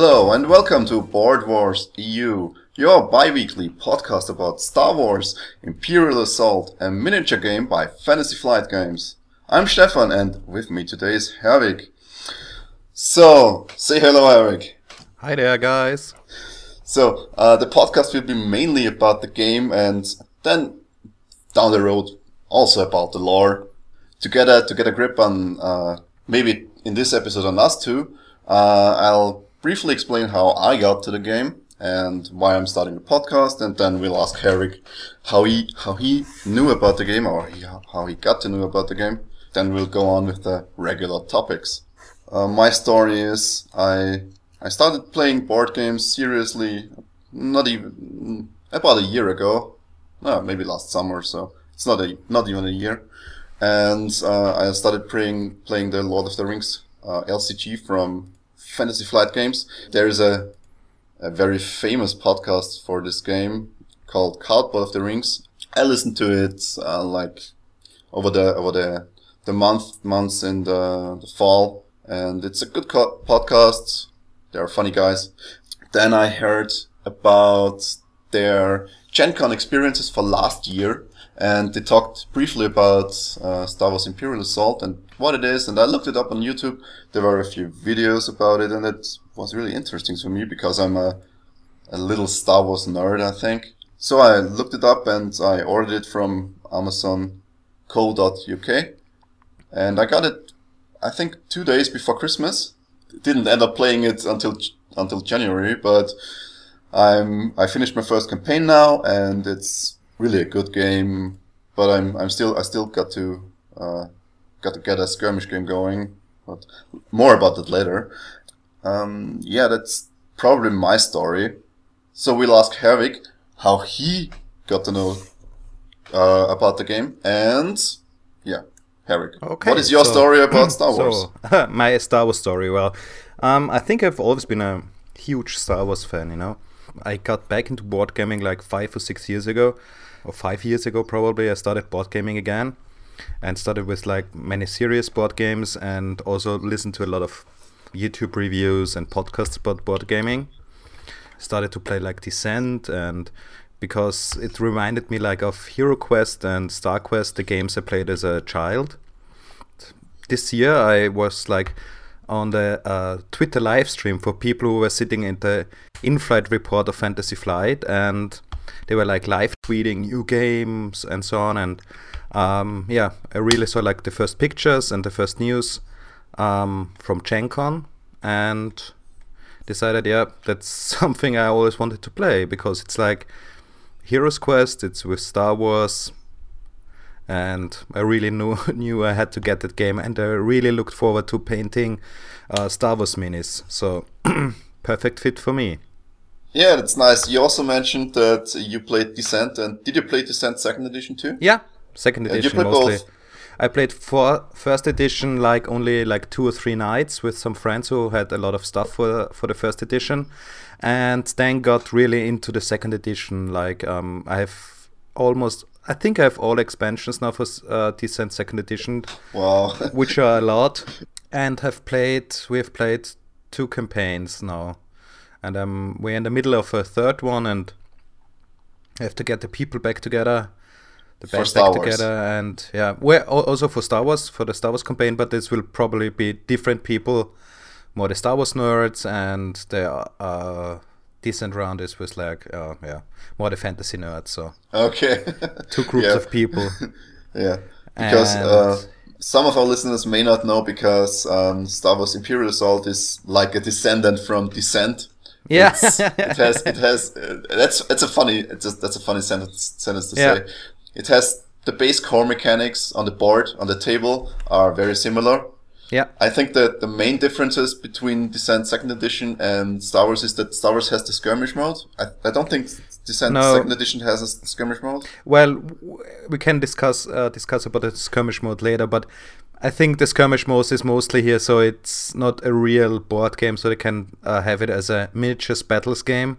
Hello and welcome to Board Wars EU, your bi-weekly podcast about Star Wars, Imperial Assault, a miniature game by Fantasy Flight Games. I'm Stefan and with me today is Herwig. So, say hello Herwig. Hi there guys. So, uh, the podcast will be mainly about the game and then down the road also about the lore. To get a, to get a grip on, uh, maybe in this episode on us two, uh, I'll briefly explain how I got to the game and why I'm starting the podcast, and then we'll ask Herwig how he how he knew about the game or he, how he got to know about the game. Then we'll go on with the regular topics. Uh, my story is I I started playing board games seriously, not even about a year ago, no, maybe last summer. So it's not a not even a year, and uh, I started playing playing the Lord of the Rings uh, LCG from Fantasy Flight Games. There is a, a very famous podcast for this game called Cardboard of the Rings. I listened to it uh, like over the over the the month months in the, the fall, and it's a good co- podcast. They are funny guys. Then I heard about their Gen Con experiences for last year, and they talked briefly about uh, Star Wars Imperial Assault and what it is. And I looked it up on YouTube. There were a few videos about it, and it was really interesting to me because I'm a a little Star Wars nerd, I think. So I looked it up and I ordered it from Amazon.co.uk, and I got it. I think two days before Christmas. Didn't end up playing it until until January, but I'm I finished my first campaign now, and it's really a good game. But I'm I'm still I still got to uh, got to get a skirmish game going. But more about that later. Um, yeah, that's probably my story. So we'll ask Herwig how he got to know uh, about the game, and yeah, Herwig. Okay, what is your so- story about Star Wars? So, my Star Wars story. Well, um, I think I've always been a huge Star Wars fan. You know, I got back into board gaming like five or six years ago, or five years ago probably. I started board gaming again, and started with like many serious board games, and also listened to a lot of YouTube reviews and podcasts about board gaming. Started to play like Descent and because it reminded me like of Hero Quest and Star Quest, the games I played as a child this year I was like on the uh, Twitter live stream for people who were sitting in the in-flight report of Fantasy Flight, and they were like live tweeting new games and so on. And um, yeah, I really saw like the first pictures and the first news um, from Gen Con, and decided, yeah, that's something I always wanted to play because it's like Heroes Quest, it's with Star Wars, and I really knew knew I had to get that game, and I really looked forward to painting uh, Star Wars minis. So perfect fit for me. Yeah, that's nice. You also mentioned that you played Descent, and did you play Descent Second Edition too? Yeah, second edition played mostly. both. I played for first edition like only like two or three nights with some friends who had a lot of stuff for for the first edition, and then got really into the second edition. Like um, I have almost, I think I have all expansions now for uh, Descent second edition. Wow. which are a lot, and have played. We have played two campaigns now, and um, we're in the middle of a third one, and have to get the people back together, the band back Wars. together, and yeah, we're also for Star Wars for the Star Wars campaign, but this will probably be different people, more the Star Wars nerds, and the uh, Descent round is with like uh, yeah, more the fantasy nerds. So okay. two groups Yeah. of people. Yeah, because And- uh, some of our listeners may not know because um, Star Wars Imperial Assault is like a descendant from Descent. Yeah. It has it has uh, that's it's a funny it's a, that's a funny sentence sentence to Yeah. say. It has the base core mechanics on the board on the table are very similar. yeah. I think that the main differences between Descent Second Edition and Star Wars is that Star Wars has the skirmish mode. I, I don't think Descent No. Second Edition has a skirmish mode. Well, w- we can discuss uh, discuss about the skirmish mode later, but I think the skirmish mode is mostly here, so it's not a real board game, so they can uh, have it as a miniatures battles game,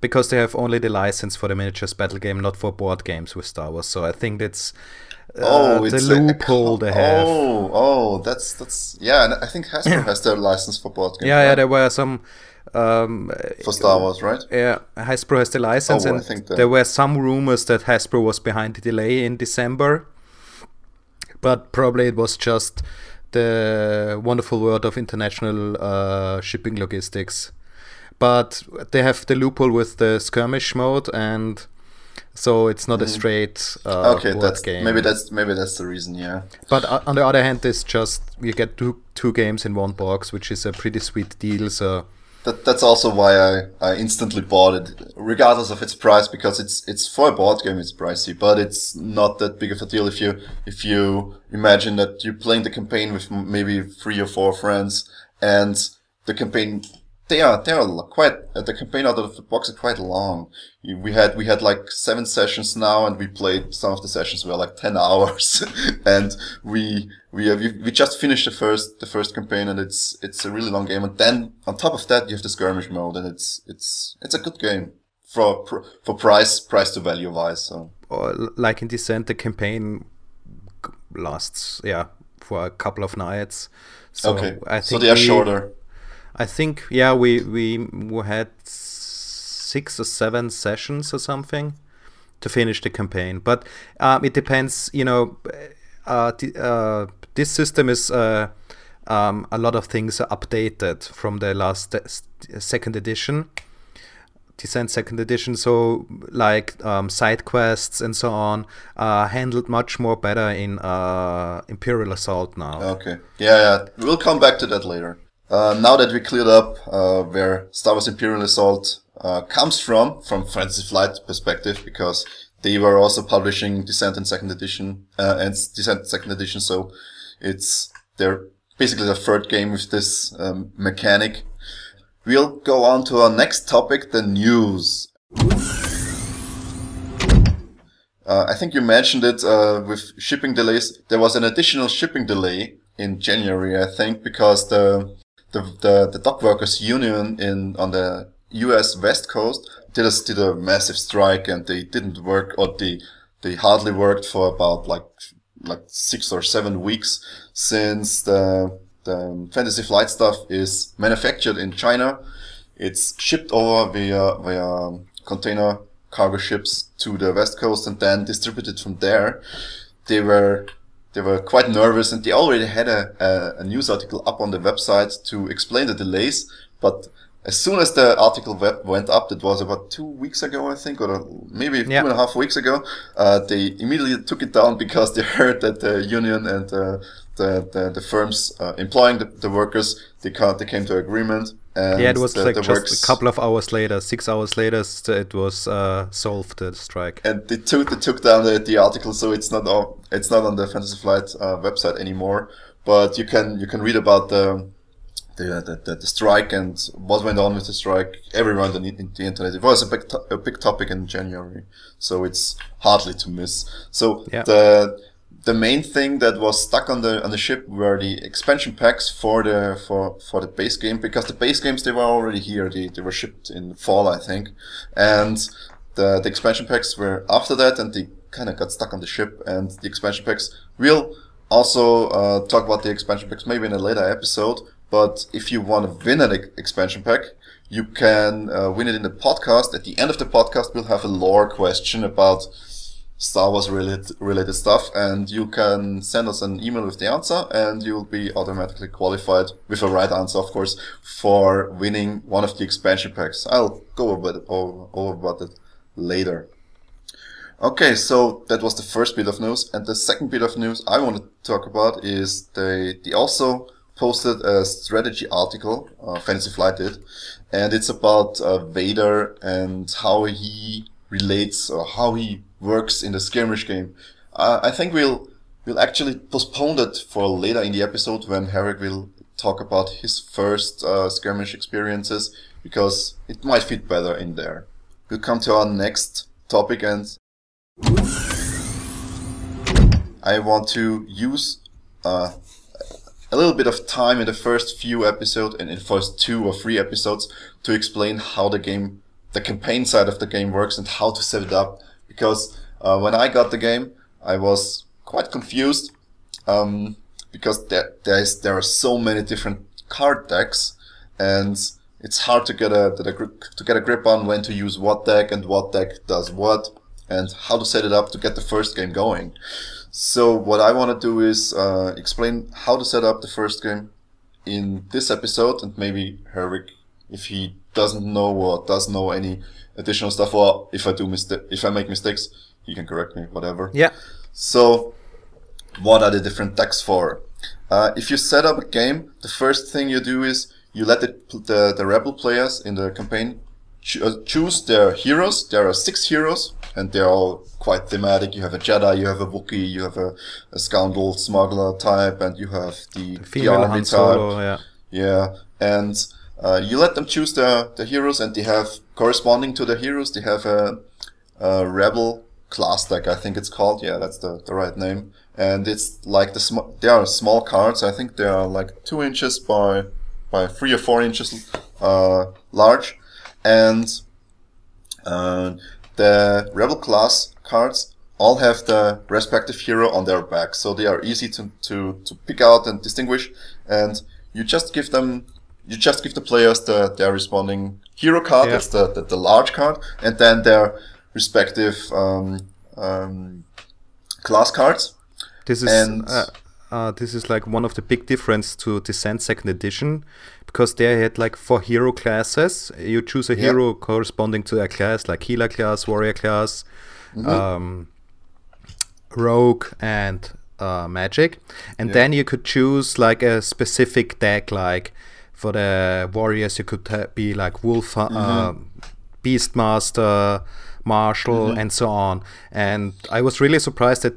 because they have only the license for the miniatures battle game, not for board games with Star Wars. So I think that's uh, Oh, the it's a- a loophole co- they have. Oh, oh, that's that's yeah. And I think Hasbro has their license for board games. Yeah, yeah, there were some Um, for Star Wars, right? Yeah, Hasbro has the license, Oh, I and there were some rumors that Hasbro was behind the delay in December, but probably it was just the wonderful world of international uh, shipping logistics. But they have the loophole with the skirmish mode, and so it's not a straight uh, Mm-hmm. okay, that's game. maybe that's maybe that's the reason. Yeah. But uh, on the other hand, it's just you get two two games in one box, which is a pretty sweet deal. So That, that's also why I, I instantly bought it, regardless of its price, because it's it's for a board game, it's pricey, but it's not that big of a deal if you if you imagine that you're playing the campaign with maybe three or four friends, and the campaign they are they are quite uh, the campaign out of the box is quite long. We had we had like seven sessions now, and we played some of the sessions were like ten hours, and we we uh, we we just finished the first the first campaign, and it's it's a really long game. And then on top of that, you have the skirmish mode, and it's it's it's a good game for for price price to value wise. So or like in Descent, the campaign lasts yeah for a couple of nights. So okay, I so they are we- shorter. I think yeah we we had six or seven sessions or something to finish the campaign, but um, it depends. You know, uh, the, uh, this system is. Uh, um, a lot of things are updated from the last uh, second edition. Descent second edition, so like um, side quests and so on, are handled much more better in uh, Imperial Assault now. Okay. Yeah, yeah. We'll come back to that later. Uh, now that we cleared up uh, where Star Wars Imperial Assault uh, comes from, from Fantasy Flight perspective, because they were also publishing Descent and second edition uh, and Descent second edition, so it's they're basically the third game with this um, mechanic. We'll go on to our next topic, the news. Uh, I think you mentioned it uh, with shipping delays. There was an additional shipping delay in January, I think, because the the the, the dock workers union in on the U.S. West Coast did a did a massive strike, and they didn't work, or they they hardly worked for about like like six or seven weeks since the the fantasy flight stuff is manufactured in China. It's shipped over via via container cargo ships to the west coast and then distributed from there. They were they were quite nervous and they already had a, a, a news article up on the website to explain the delays. But as soon as the article went up, that was about two weeks ago, I think, or maybe Yeah. two and a half weeks ago, uh, they immediately took it down because they heard that the union and uh, the, the the firms uh, employing the, the workers they they came to agreement. And yeah, it was the, like the just works- a couple of hours later, six hours later, it was uh, solved the strike. and they took they took down the, the article, so it's not on it's not on the Fantasy Flight uh, website anymore. But you can you can read about the the, the, the, strike and what went on with the strike everywhere on the, in the internet. It was a big to- a big topic in January, so it's hardly to miss. So Yeah. the the main thing that was stuck on the on the ship were the expansion packs for the for for the base game because the base games they were already here. They they were shipped in fall, I think, and the the expansion packs were after that, and they kind of got stuck on the ship. And the expansion packs we'll also uh, talk about the expansion packs maybe in a later episode. But if you want to win an ex- expansion pack, you can uh, win it in the podcast. At the end of the podcast, we'll have a lore question about Star Wars related related stuff, and you can send us an email with the answer, and you'll be automatically qualified with a right answer, of course, for winning one of the expansion packs. I'll go over over, over about it later. Okay, so that was the first bit of news, and the second bit of news I want to talk about is they they also posted a strategy article, uh, Fantasy Flight did, and it's about uh, Vader and how he relates or how he works in the skirmish game. Uh, I think we'll we'll actually postpone that for later in the episode when Herwig will talk about his first uh, skirmish experiences because it might fit better in there. We'll come to our next topic and I want to use uh, a little bit of time in the first few episodes and in the first two or three episodes to explain how the game, the campaign side of the game works and how to set it up. Because uh, when I got the game, I was quite confused um, because there there is there are so many different card decks, and it's hard to get a, to, get a grip on when to use what deck and what deck does what and how to set it up to get the first game going. So what I want to do is uh, explain how to set up the first game in this episode, and maybe Herwig, if he doesn't know or does know any additional stuff, or if I do mistake, if I make mistakes, he can correct me, whatever. Yeah. So, what are the different decks for? Uh, if you set up a game, the first thing you do is you let the, the, the rebel players in the campaign cho- uh, choose their heroes. There are six heroes, and they're all quite thematic. You have a Jedi, you have a Wookiee, you have a, a scoundrel smuggler type, and you have the, the army Han type. Solo, yeah. Yeah, and uh, you let them choose the the heroes, and they have corresponding to the heroes. They have a, a rebel class deck, I think it's called. Yeah, that's the, the right name. And it's like the sm- they are small cards. I think they are like two inches by by three or four inches uh, large, and uh, the rebel class cards all have the respective hero on their back, so they are easy to, to, to pick out and distinguish. And you just give them, you just give the players the their responding hero card, Yeah. that's the, the the large card, and then their respective um, um, class cards. This is And- uh, uh, this is like one of the big difference to Descent Second Edition, because they had like four hero classes. You choose a Yeah. hero corresponding to a class, like healer class, warrior class, Mm-hmm. um, rogue, and uh, magic, and Yeah. then you could choose like a specific deck. Like for the warriors, you could ha- be like wolf, uh, Mm-hmm. beastmaster, marshal, and so on. And I was really surprised that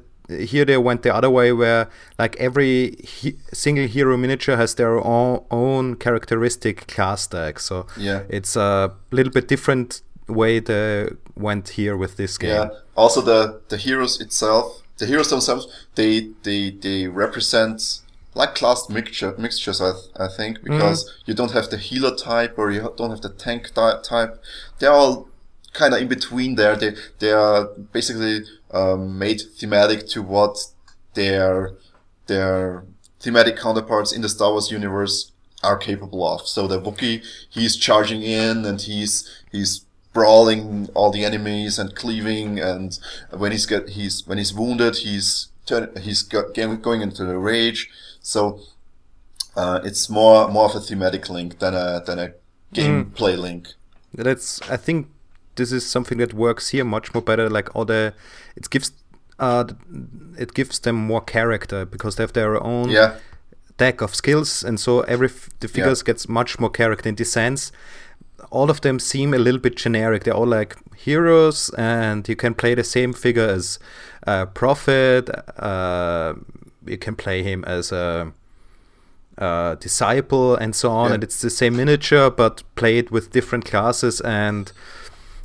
here they went the other way, where like every he- single hero miniature has their own, own characteristic class deck. So Yeah. it's a little bit different way they went here with this game. Yeah. Also, the the heroes itself, the heroes themselves, they they they represent like class mixture mixtures. I th- I think because you don't have the healer type or you don't have the tank ty- type. They're all kind of in between there. They they are basically um, made thematic to what their their thematic counterparts in the Star Wars universe are capable of. So the Wookiee, he's charging in and he's he's brawling all the enemies and cleaving and when he's get he's when he's wounded he's turn he's got, going going into the rage. So uh, it's more more of a thematic link than a than a gameplay link. That's I think this is something that works here much more better. Like all the, it gives, uh, it gives them more character because they have their own Yeah. deck of skills, and so every f- the figures gets much more character in this sense. All of them seem a little bit generic. They're all like heroes, and you can play the same figure as a prophet. Uh, you can play him as a uh, disciple and so on Yeah. and it's the same miniature but played with different classes and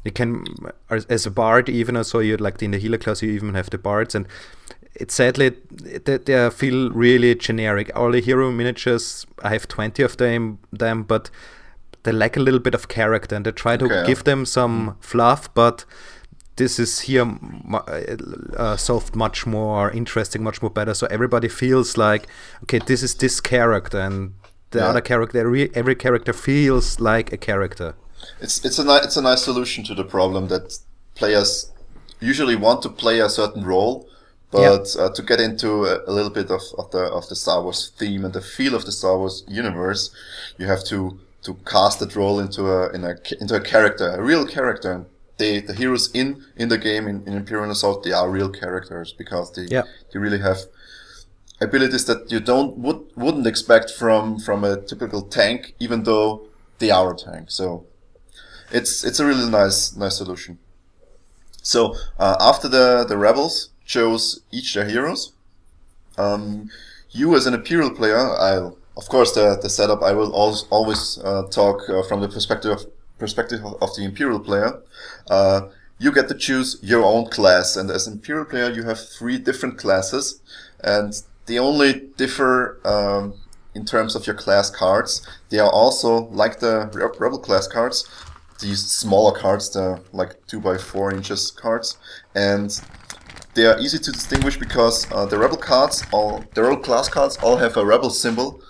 you can as, a bard even so you like in the healer class you even have the bards and it's sadly they, they feel really generic all the hero miniatures i have 20 of them them but they lack a little bit of character and they try to Okay. give them some fluff but this is here uh, solved much more interesting, much more better. So everybody feels like, okay, this is this character, and the Yeah. other character, every character feels like a character. It's it's a ni- it's a nice solution to the problem that players usually want to play a certain role, but uh, to get into a, a little bit of, of the of the Star Wars theme and the feel of the Star Wars universe, you have to to cast that role into a in a into a character, a real character. And they the heroes in in the game in, in Imperial Assault they are real characters because they Yeah. they really have abilities that you don't would wouldn't expect from from a typical tank, even though they are a tank. So it's it's a really nice nice solution. So uh, after the the rebels chose each their heroes, um, you as an imperial player, I'll, of course the the setup I will always always uh, talk uh, from the perspective of, perspective of, the imperial player. Uh, you get to choose your own class, and as imperial player, you have three different classes, and they only differ um, in terms of your class cards. They are also like the rebel class cards, these smaller cards, the like two by four inches cards, and they are easy to distinguish because uh, the rebel cards, all the rebel class cards, all have a rebel symbol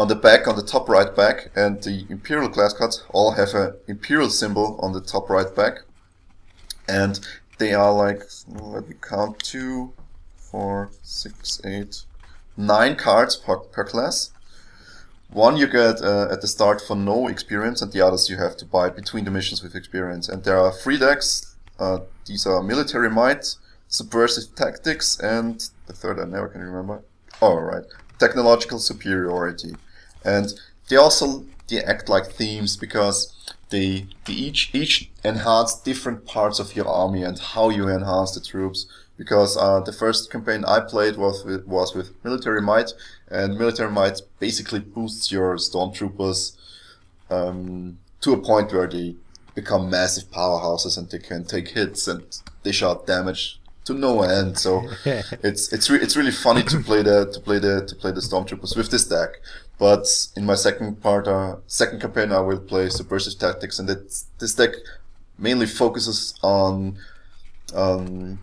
on the back, on the top right back, and the Imperial class cards all have an Imperial symbol on the top right back. And they are like, let me count, two, four, six, eight, nine cards per, per class. One you get uh, at the start for no experience, and the others you have to buy between the missions with experience. And there are three decks. Uh, these are Military Might, Subversive Tactics, and the third I never can remember. Oh, right. Technological Superiority. And they also they act like themes because they, they each each enhance different parts of your army and how you enhance the troops. Because uh, the first campaign I played was with, was with military might, and military might basically boosts your stormtroopers um, to a point where they become massive powerhouses and they can take hits and dish out damage to no end. So it's it's re- it's really funny to play the to play the to play the stormtroopers with this deck. But in my second part, uh, second campaign, I will play subversive tactics, and that this deck mainly focuses on um,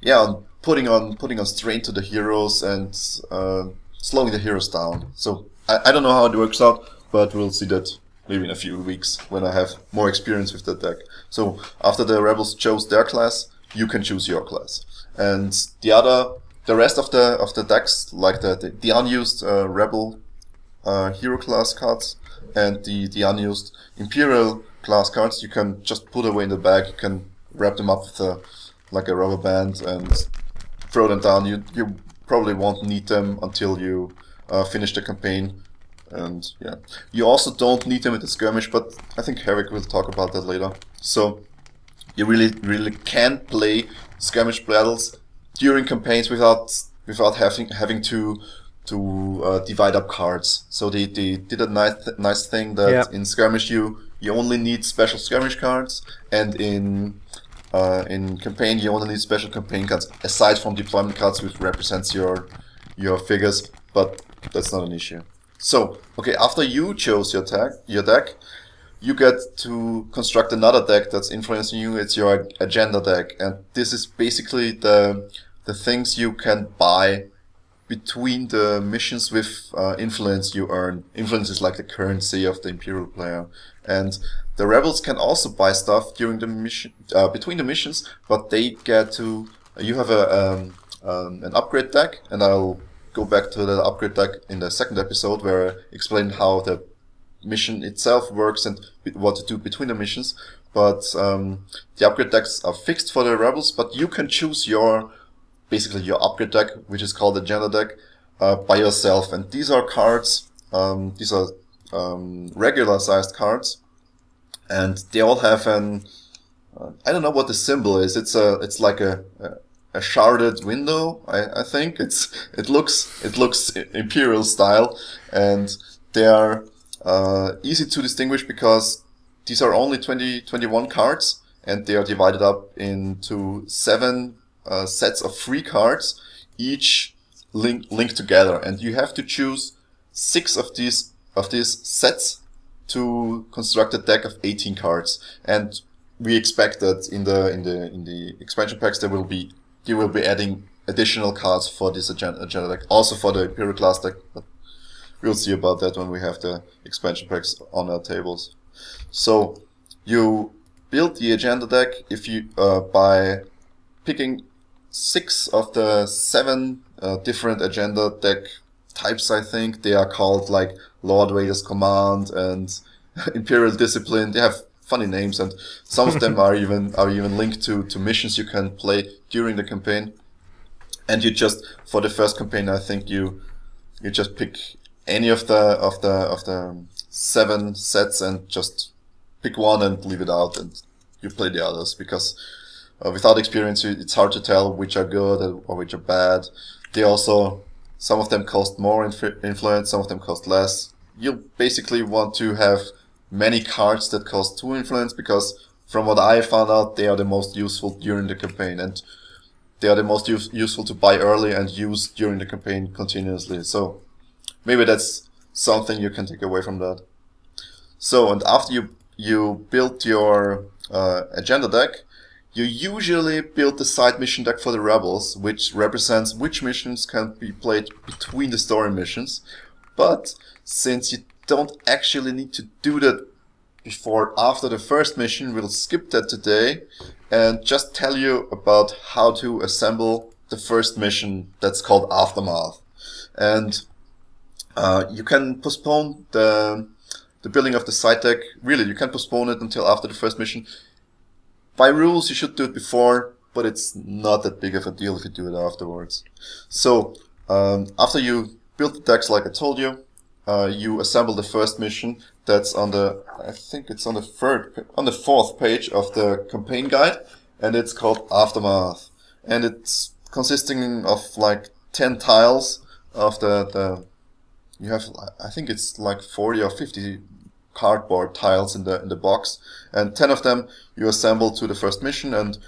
yeah, on putting on putting on strain to the heroes and uh, slowing the heroes down. So I, I don't know how it works out, but we'll see that maybe in a few weeks when I have more experience with that deck. So after the rebels chose their class, you can choose your class, and the other, the rest of the of the decks, like the the, the unused uh, rebel uh, hero class cards and the the unused imperial class cards, you can just put away in the bag. You can wrap them up with a like a rubber band and throw them down. You you probably won't need them until you uh, finish the campaign. And yeah, you also don't need them in the skirmish, but I think Herwig will talk about that later. So you really really can play skirmish battles during campaigns without without having having to to uh, divide up cards. So they, they did a nice nice thing that yeah. in skirmish you you only need special skirmish cards, and in uh, in campaign, you only need special campaign cards aside from deployment cards, which represents your your figures. But that's not an issue. So, okay, after you chose your deck, your deck, you get to construct another deck that's influencing you. It's your agenda deck, and this is basically the the things you can buy between the missions with uh, influence you earn. Influence is like the currency of the Imperial player. And the rebels can also buy stuff during the mission, uh, between the missions, but they get to, you have a, um, um, an upgrade deck, and I'll go back to the upgrade deck in the second episode where I explain how the mission itself works and what to do between the missions. But um, the upgrade decks are fixed for the rebels, but you can choose your basically your upgrade deck, which is called the agenda deck, uh, by yourself. And these are cards. Um, these are um, regular sized cards, and they all have an uh, I don't know what the symbol is. It's a it's like a, a, a sharded window. I, I think it's it looks it looks imperial style, and they are uh, easy to distinguish because these are only 20, 21 cards, and they are divided up into seven uh, sets of three cards, each link linked together, and you have to choose six of these of these sets to construct a deck of 18 cards. And we expect that in the in the in the expansion packs there will be you will be adding additional cards for this agenda, agenda deck, also for the Imperial class deck. But we'll see about that when we have the expansion packs on our tables. So you build the agenda deck if you uh, by picking six of the seven uh, different agenda deck types. I think they are called like Lord Vader's Command and Imperial Discipline. They have funny names, and some of them are even are even linked to to missions you can play during the campaign. And you just for the first campaign, I think you you just pick any of the of the of the seven sets and just pick one and leave it out, and you play the others because uh, without experience, it's hard to tell which are good or which are bad. They also, some of them cost more influence, some of them cost less. You basically want to have many cards that cost two influence because from what I found out, they are the most useful during the campaign and they are the most use- useful to buy early and use during the campaign continuously. So maybe that's something you can take away from that. So, and after you, you build your uh, agenda deck, you usually build the side mission deck for the rebels, which represents which missions can be played between the story missions. But since you don't actually need to do that before after the first mission, we'll skip that today and just tell you about how to assemble the first mission that's called Aftermath. And uh, you can postpone the the building of the side deck. Really, you can postpone it until after the first mission. By rules, you should do it before, but it's not that big of a deal if you do it afterwards. So um, after you build the decks, like I told you, uh, you assemble the first mission. That's on the, I think it's on the third, on the fourth page of the campaign guide, and it's called Aftermath, and it's consisting of like ten tiles of the the. You have, I think it's like forty or fifty cardboard tiles in the in the box, and ten of them you assemble to the first mission and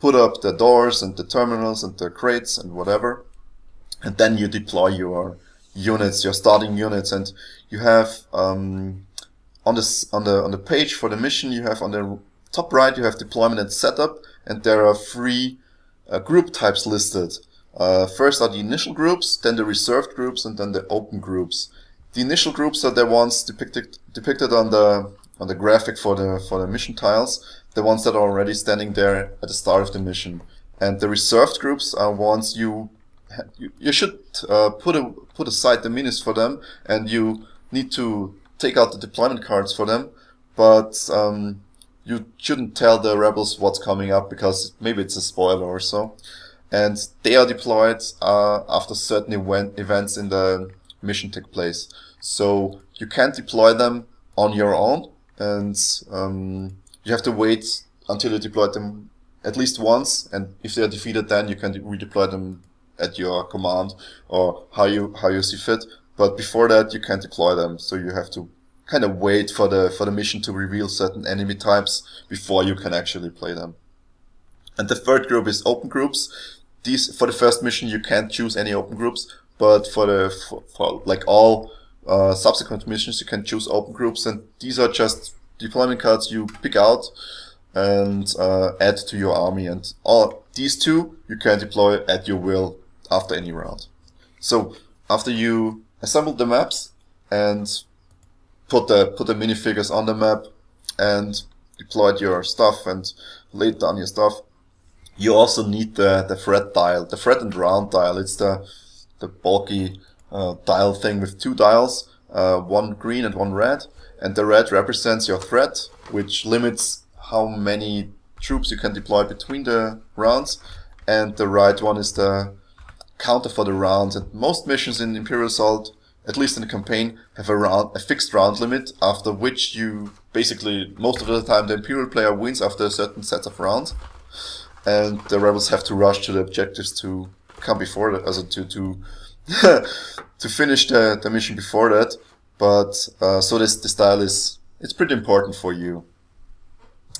put up the doors and the terminals and the crates and whatever, and then you deploy your units, your starting units, and you have um, on this on the on the page for the mission you have on the top right you have deployment and setup, and there are three uh, group types listed. Uh, first are the initial groups, then the reserved groups, and then the open groups. The initial groups are the ones depicted depicted on the on the graphic for the for the mission tiles, the ones that are already standing there at the start of the mission. And the reserved groups are ones you you, you should uh, put a, put aside the minis for them, and you need to take out the deployment cards for them. But um, you shouldn't tell the rebels what's coming up because maybe it's a spoiler or so. And they are deployed uh, after certain event, events in the mission take place. So you can't deploy them on your own, and um, you have to wait until you deploy them at least once. And if they are defeated, then you can redeploy them at your command or how you how you see fit. But before that, you can't deploy them, so you have to kind of wait for the for the mission to reveal certain enemy types before you can actually play them. And the third group is open groups. These for the first mission you can't choose any open groups, but for the for, for like all uh, subsequent missions you can choose open groups, and these are just deployment cards you pick out and uh, add to your army. And all these two you can deploy at your will after any round. So after you assemble the maps and put the put the minifigures on the map and deployed your stuff and laid down your stuff, you also need the the threat dial, the threat and round dial. It's the the bulky uh, dial thing with two dials, uh, one green and one red, and the red represents your threat, which limits how many troops you can deploy between the rounds, and the right one is the counter for the rounds. And most missions in Imperial Assault, at least in the campaign, have a round, a fixed round limit, after which you basically most of the time the Imperial player wins after a certain set of rounds, and the rebels have to rush to the objectives to come before that, as to to to finish the, the mission before that. But uh, so this the style is it's pretty important for you.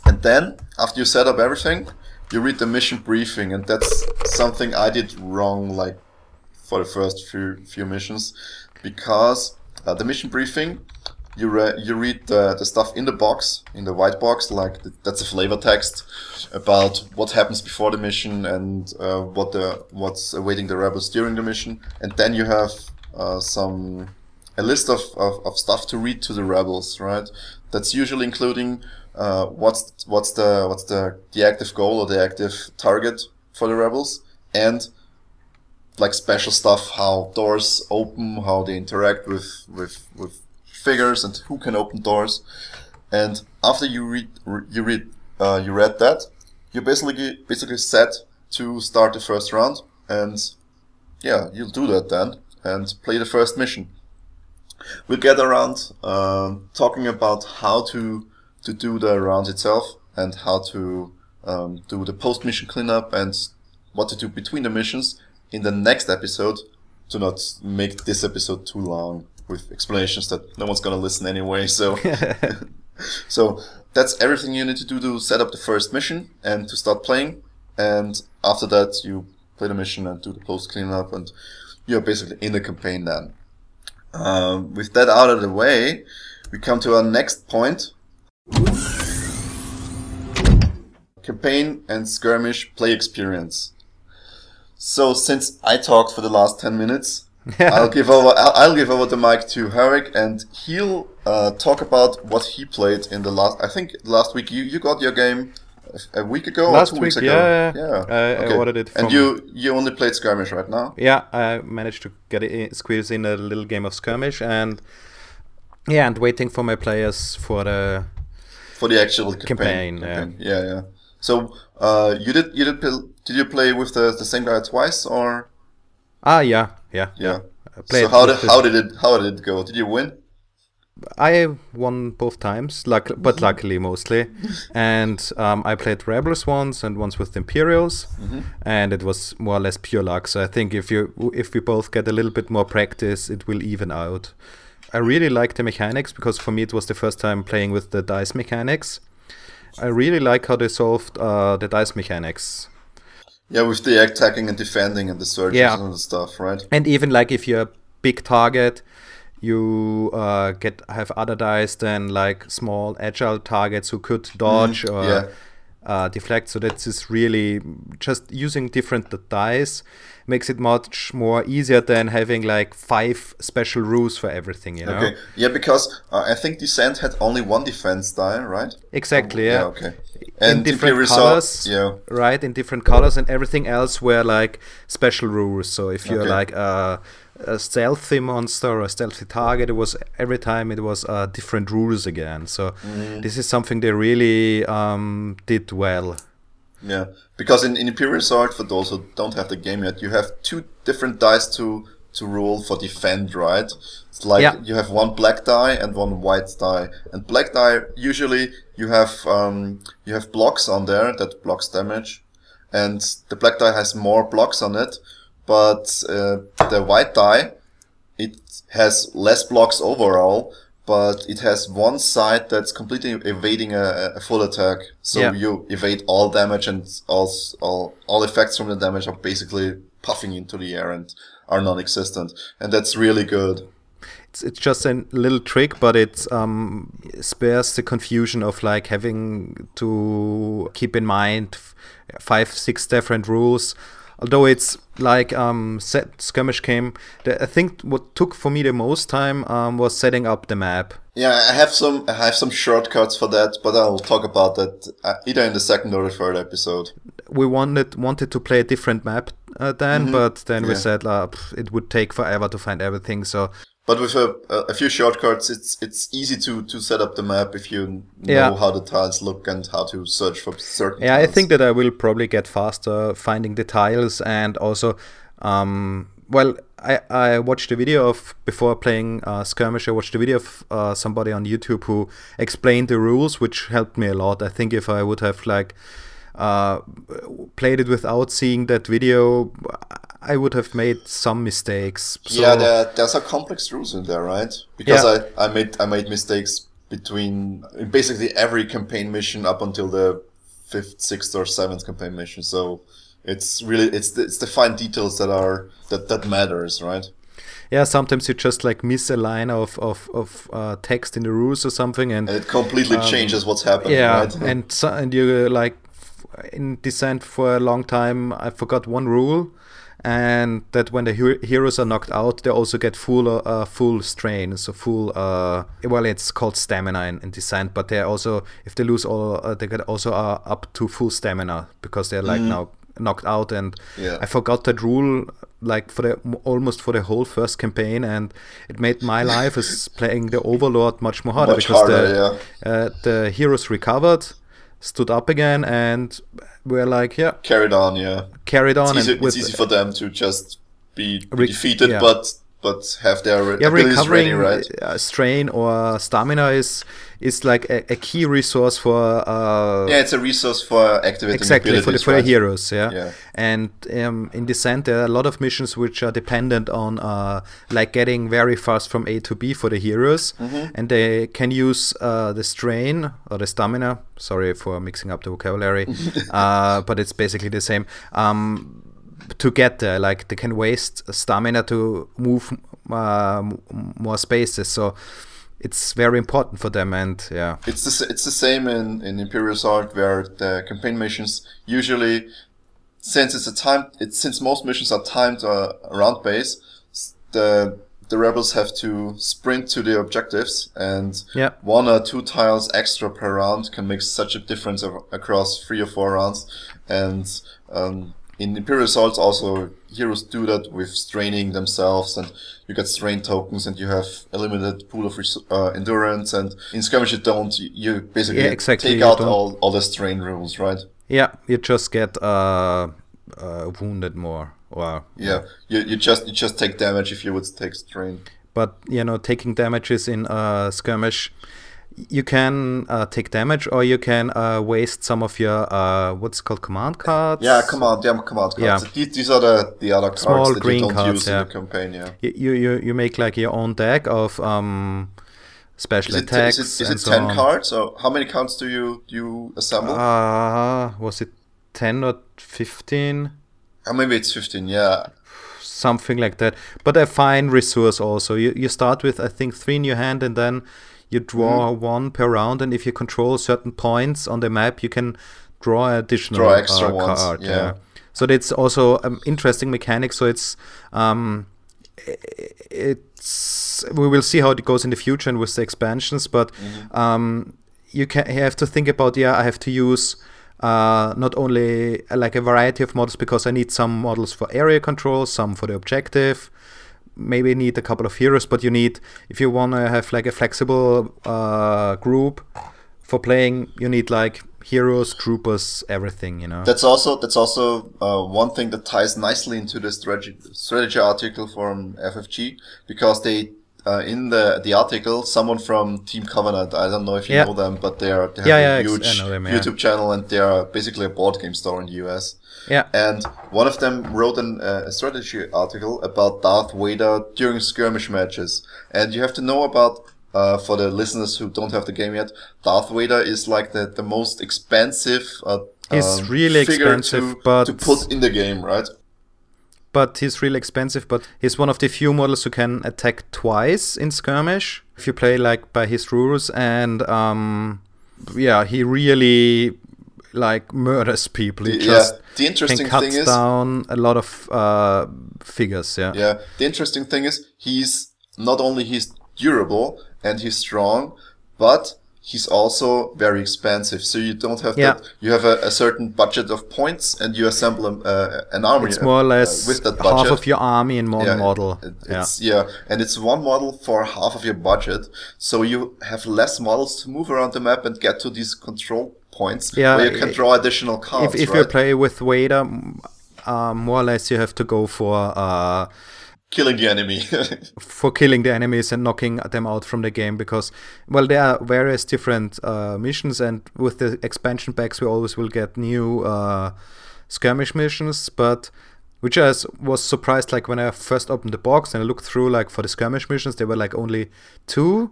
And then after you set up everything, you read the mission briefing, and that's something I did wrong, like for the first few few missions, because uh, the mission briefing, you re- you read the, the stuff in the box, in the white box, like the, that's a flavor text about what happens before the mission and uh, what the what's awaiting the rebels during the mission, and then you have uh, some a list of, of, of stuff to read to the rebels, right? That's usually including uh, what's what's the what's the the active goal or the active target for the rebels and like special stuff how doors open how they interact with with with figures and who can open doors. And after you read you read uh, you read that you're basically basically set to start the first round. And yeah you'll do that then and play the first mission. We'll get around um, talking about how to to do the rounds itself and how to um, do the post mission cleanup and what to do between the missions in the next episode. To not make this episode too long with explanations that no one's gonna listen anyway. So, so that's everything you need to do to set up the first mission and to start playing. And after that, you play the mission and do the post cleanup, and you're basically in the campaign then. Um, with that out of the way, we come to our next point, Campaign and skirmish play experience. So since I talked for the last 10 minutes, I'll give over. I'll, I'll give over the mic to Herwig, and he'll uh, talk about what he played in the last. I think last week you, you got your game a week ago Last or two weeks week, ago. yeah, yeah. I- I ordered it and you you only played skirmish right now. Yeah, I managed to get it in, squeeze in a little game of skirmish, and yeah, and waiting for my players for the for the actual campaign. Campaign, yeah. yeah, yeah. So uh, you did you did did you play with the, the same guy twice or ah yeah yeah yeah? So how did how did it how did it go? Did you win? I won both times, luck- but luckily mostly. and um, I played Rebels once and once with the Imperials, and it was more or less pure luck. So I think if you if we both get a little bit more practice, it will even out. I really like the mechanics because for me it was the first time playing with the dice mechanics. I really like how they solved uh, the dice mechanics. Yeah, with the attacking and defending and the surges Yeah. and stuff, right? And even like if you're a big target, you uh, get have other dice than like small agile targets who could dodge or yeah. uh, deflect. So that's is really just using different dice makes it much more easier than having like five special rules for everything. You know. Okay. Yeah, because uh, I think Descent had only one defense die, right? Exactly. Yeah. okay. In different colors, yeah. right? In different colors, and everything else were like special rules. So if you're Okay. like a, a stealthy monster or a stealthy target, it was every time it was uh, different rules again. So Mm. this is something they really um, did well. Yeah, because in, in Imperial Assault, for those who don't have the game yet, you have two different dice to to roll for defend, right? It's like Yeah. you have one black die and one white die, and black die usually you have um, you have blocks on there that blocks damage, and the black die has more blocks on it, but uh, the white die it has less blocks overall, but it has one side that's completely evading a, a full attack. So Yeah. you evade all damage and all, all all effects from the damage are basically puffing into the air and are non-existent, and that's really good. It's, it's just a little trick, but it um, spares the confusion of like having to keep in mind f- five, six different rules. Although it's like um, set skirmish game, the, I think what took for me the most time um, was setting up the map. Yeah, I have some I have some shortcuts for that, but I'll talk about that uh, either in the second or the third episode. We wanted wanted to play a different map uh, then, but then we Mm-hmm. Said uh, it would take forever to find everything. So But with a, a, few shortcuts, it's it's easy to, to set up the map if you know Yeah. how the tiles look and how to search for certain. Yeah, I think that I will probably get faster finding the tiles and also, um, well, I, I watched a video of before playing uh, skirmish. I watched a video of uh, somebody on YouTube who explained the rules, which helped me a lot. I think if I would have like uh, played it without seeing that video, I would have made some mistakes. So, yeah, there, there's some complex rules in there, right? Because I, I made I made mistakes between basically every campaign mission up until the fifth, sixth, or seventh campaign mission. So it's really it's the, it's the fine details that are that that matters, right? yeah, sometimes you just like miss a line of of, of uh, text in the rules or something, and And it completely changes what's happening, Um, yeah right? and so, and you like in descent for a long time i forgot one rule and that when the her- heroes are knocked out they also get full uh, full strain so full uh well it's called stamina in, in descent but they also if they lose all uh, they get also uh, up to full stamina because they're like now knocked out and Mm. Yeah. i forgot that rule like for the almost for the whole first campaign and it made my life as playing the overlord much more harder Much because harder, the, yeah. uh, the heroes recovered, stood up again, and were like, yeah, Carried on, yeah. carried on. It's easy, and with, it's easy for them to just be, be Re- defeated, yeah. but but have their yeah, recovering ready, right? uh, strain or stamina is is like a, a key resource for uh, Yeah, it's a resource for activating exactly for the, abilities, for the heroes yeah, Yeah. and um, in descent there are a lot of missions which are dependent on uh, like getting very fast from a to b for the heroes. Mm-hmm. and they can use uh, the strain or the stamina sorry for mixing up the vocabulary uh, but it's basically the same um, to get there. Like they can waste stamina to move uh, m- more spaces. So it's very important for them and yeah It's the, it's the same in, in Imperial Assault where the campaign missions usually, since it's a time, it's since most missions are timed uh, around base, the the rebels have to sprint to the objectives, and Yeah. one or two tiles extra per round can make such a difference across three or four rounds. And um, in Imperial Assaults, also heroes do that with straining themselves, and you get strain tokens, and you have a limited pool of res- uh, endurance. And in skirmish, you don't. You- basically Yeah, exactly, take out don't- all, all the strain rules, right? Yeah, you just get uh, uh, wounded more, or Yeah, you, you just you just take damage if you would take strain. but you know taking damages in uh, skirmish you can uh, take damage or you can uh, waste some of your uh, what's called command cards Yeah, command, yeah, command cards. Yeah. These, these are the, the other cards Small that green you don't cards, use yeah. in the campaign. Yeah. You, you you make like your own deck of um, special Is it, attacks is it, is it so ten on. cards? Or how many cards do you do you assemble? uh, was it 10 or 15 or maybe it's fifteen. Yeah, something like that but a fine resource also you, you start with i think three in your hand and then you draw Mm-hmm. one per round and if you control certain points on the map you can draw additional Draw extra uh, ones, card yeah. so that's also um, interesting mechanic so it's um it's we will see how it goes in the future and with the expansions but Mm-hmm. um you can you have to think about yeah i have to use uh, not only uh, like a variety of models because I need some models for area control, some for the objective. Maybe need a couple of heroes, but you need if you want to have like a flexible uh, group for playing, you need like heroes, troopers, everything. You know. that's also that's also uh, one thing that ties nicely into the strategy strategy article from FFG because they. Uh, in the the article, someone from Team Covenant, I don't know if you Yeah. know them, but they are they have Yeah, a yeah, huge them. YouTube channel and they are basically a board game store in the US. yeah. And one of them wrote an, uh, a strategy article about Darth Vader during skirmish matches. And you have to know about, uh, for the listeners who don't have the game yet, Darth Vader is like the, the most expensive, uh, He's um, really expensive, to, but- to put in the game, right? But he's really expensive. But he's one of the few models who can attack twice in skirmish if you play like by his rules. And um, yeah, he really like murders people. He yeah. The interesting can cut thing is, down a lot of uh, figures. Yeah. Yeah. The interesting thing is he's not only he's durable and he's strong, but he's also very expensive. So you don't have Yeah. that. You have a, a certain budget of points, and you assemble a, uh, an army. It's more or uh, less with that half budget. of your army in one Yeah, model. it- yeah. Yeah, and it's one model for half of your budget, so you have less models to move around the map and get to these control points Yeah, where you can draw additional cards. if if right? you play with Vader, uh, more or less you have to go for uh, killing the enemy. for killing the enemies and knocking them out from the game because well there are various different uh, missions and with the expansion packs we always will get new uh, skirmish missions but which I was surprised like when I first opened the box and I looked through like for the skirmish missions there were like only two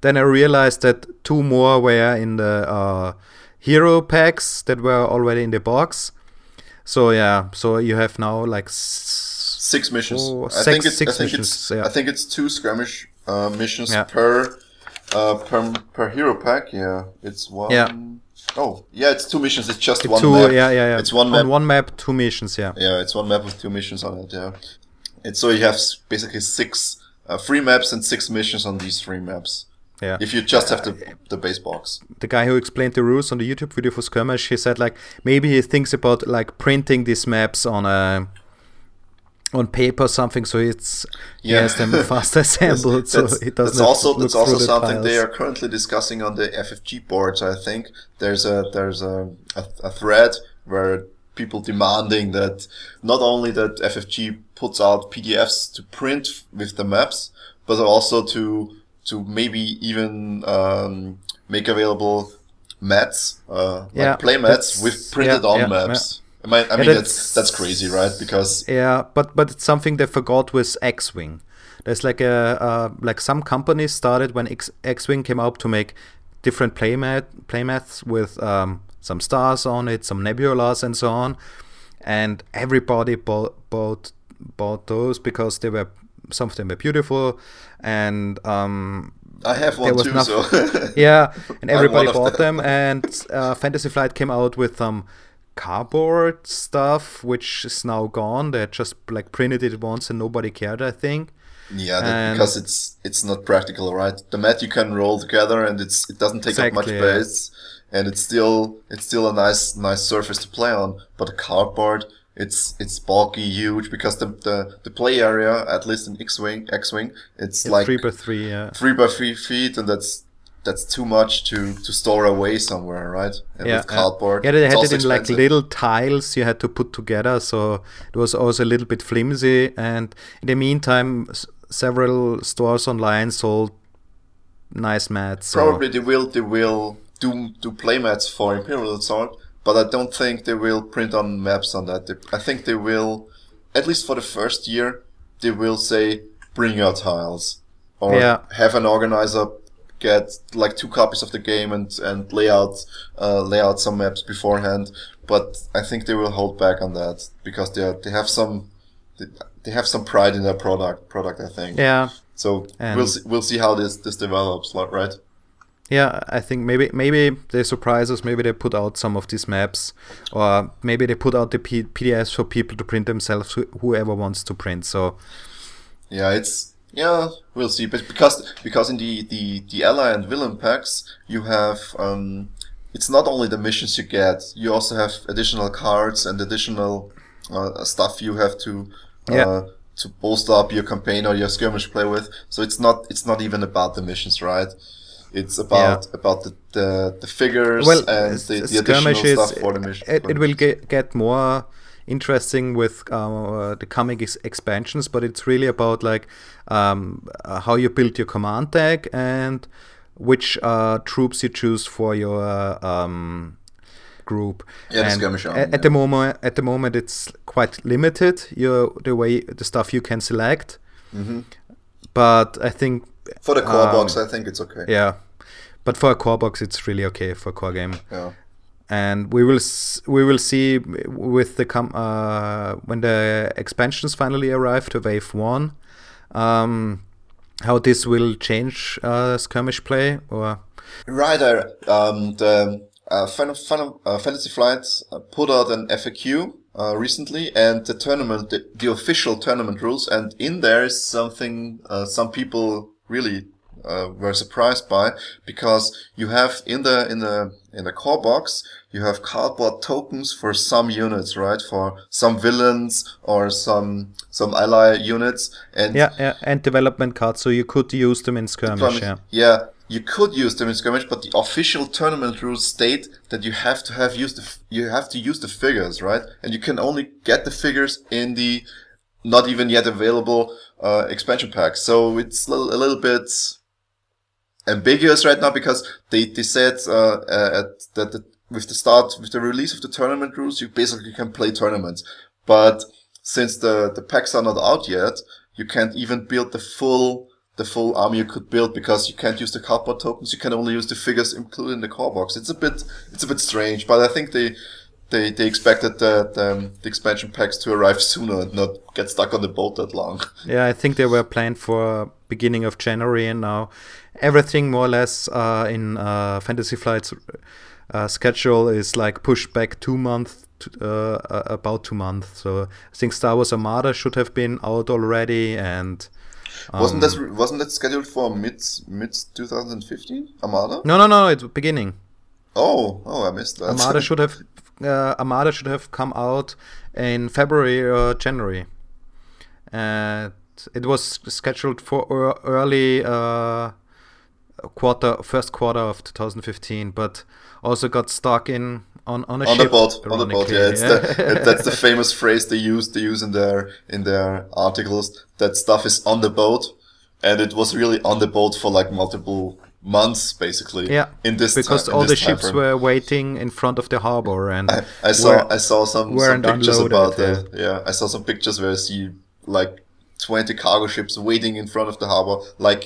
then I realized that two more were in the uh, hero packs that were already in the box so yeah so you have now like s- six missions. Oh, I think it's six I think missions, it's yeah. I think it's two skirmish uh, missions Yeah. per uh, per per hero pack. Yeah, it's one. Yeah. Oh, yeah, it's two missions. It's just one two map. yeah yeah yeah It's one on map. one map two missions yeah Yeah, it's one map with two missions on it. Yeah, and so you have basically six uh, three maps and six missions on these three maps. yeah If you just have the the base box. the guy who explained the rules on the youtube video for skirmish he said like maybe he thinks about like printing these maps on a on paper something so it's he Yeah. has them fast assembled so that's, it doesn't also that's also through the something they are currently discussing on the FFG boards. I think there's a there's a, a, a thread where people demanding that not only that FFG puts out PDFs to print with the maps, but also to to maybe even um, make available mats, uh, Yeah, like play mats with printed yeah, on yeah, maps. I mean, I mean that's- that's crazy, right? Because Yeah, but but it's something they forgot with X-wing. There's like a uh, like some companies started when X- X-wing came out to make different playmat playmats with um, some stars on it, some nebulas, and so on. And everybody bought bought bought those because they were some of them were beautiful, and um, I have one too. nothing. So yeah, and everybody bought them. them. And uh, Fantasy Flight came out with some cardboard stuff, which is now gone. They just like printed it once and nobody cared. I think. Yeah, that, because it's it's not practical, right? The mat you can roll together, and it's it doesn't take up much Exactly, yeah. space, and it's still it's still a nice nice surface to play on. But the cardboard, it's it's bulky, huge, because the the, the play area, at least in X wing X wing, it's Yeah, like three by three. Yeah. three by three feet, and that's that's too much to to store away somewhere, right? And yeah, with cardboard, Yeah, they had it in like little tiles you had to put together, so it was also a little bit flimsy. And in the meantime, s- several stores online sold nice mats. So Probably they will they will do do play mats for Imperial Assault, but I don't think they will print on maps on that. They, I think they will, at least for the first year, they will say bring your tiles, or Yeah. have an organizer get like two copies of the game and and lay out uh, lay out some maps beforehand. But I think they will hold back on that because they are, they have some they, they have some pride in their product product. I think. yeah, So And- we'll see, we'll see how this this develops, right? yeah, I think maybe maybe they surprise us. Maybe they put out some of these maps, or maybe they put out the P- PDFs for people to print themselves. Whoever wants to print. So Yeah, it's yeah, we'll see. But because because in the the the ally and villain packs, you have um, it's not only the missions you get. You also have additional cards and additional uh, stuff you have to uh, Yeah. to bolster up your campaign or your skirmish play with. So it's not it's not even about the missions, right? It's about about the, the, the figures well, and the, the additional stuff for the mission. It, it will get, get more interesting with uh, the coming ex- expansions, but it's really about like um, uh, how you build your command deck and which uh, troops you choose for your um, group. Yeah, And skirmish army, at, yeah. at the moment, at the moment, it's quite limited. Your the way the stuff you can select, but I think For the core um, box, I think it's okay. yeah. But for a core box, it's really okay for a core game yeah. And we will we will see with the com- uh, when the expansions finally arrive to Wave One, um, how this will change uh, skirmish play or? Uh, um, the uh, Final, Final, uh, Fantasy Flight uh, put out an FAQ uh, recently, and the tournament, the, the official tournament rules, and in there is something uh, some people really uh, were surprised by because you have in the in the in the core box you have cardboard tokens for some units, right? For some villains or some some ally units, and yeah, yeah and development cards, so you could use them in skirmish. Yeah, yeah, you could use them in skirmish, but the official tournament rules state that you have to have used the f- you have to use the figures, right? And you can only get the figures in the not even yet available uh, expansion pack. So it's a little, a little bit ambiguous right now because they they said uh, uh, at, that the, with the start with the release of the tournament rules, you basically can play tournaments, but since the the packs are not out yet, you can't even build the full the full army you could build because you can't use the cardboard tokens. You can only use the figures included in the core box. It's a bit it's a bit strange, but I think they they they expected the the, um, the expansion packs to arrive sooner and not get stuck on the boat that long. yeah. I think they were planned for beginning of January, and now everything more or less uh, in uh, Fantasy Flight's uh, schedule is like pushed back two months. To, uh, about two months. So I think Star Wars Armada should have been out already, and wasn't um, that wasn't that scheduled for mid mid 2015 Armada? No, no, no. It's beginning. Oh, oh, I missed that. Armada should have uh, Armada should have come out in February or January. And it was scheduled for early uh, quarter, first quarter of 2015, but also got stuck in on on a on the boat, on the boat. Yeah, it's the, it- that's the famous phrase they use. They use in their in their articles that stuff is on the boat, and it was really on the boat for like multiple months, basically. yeah, in this because ti- in all the this time ships frame. were waiting in front of the harbor, and I, I saw were- I saw some, some pictures about that. Yeah, I saw some pictures where I see like twenty cargo ships waiting in front of the harbor, like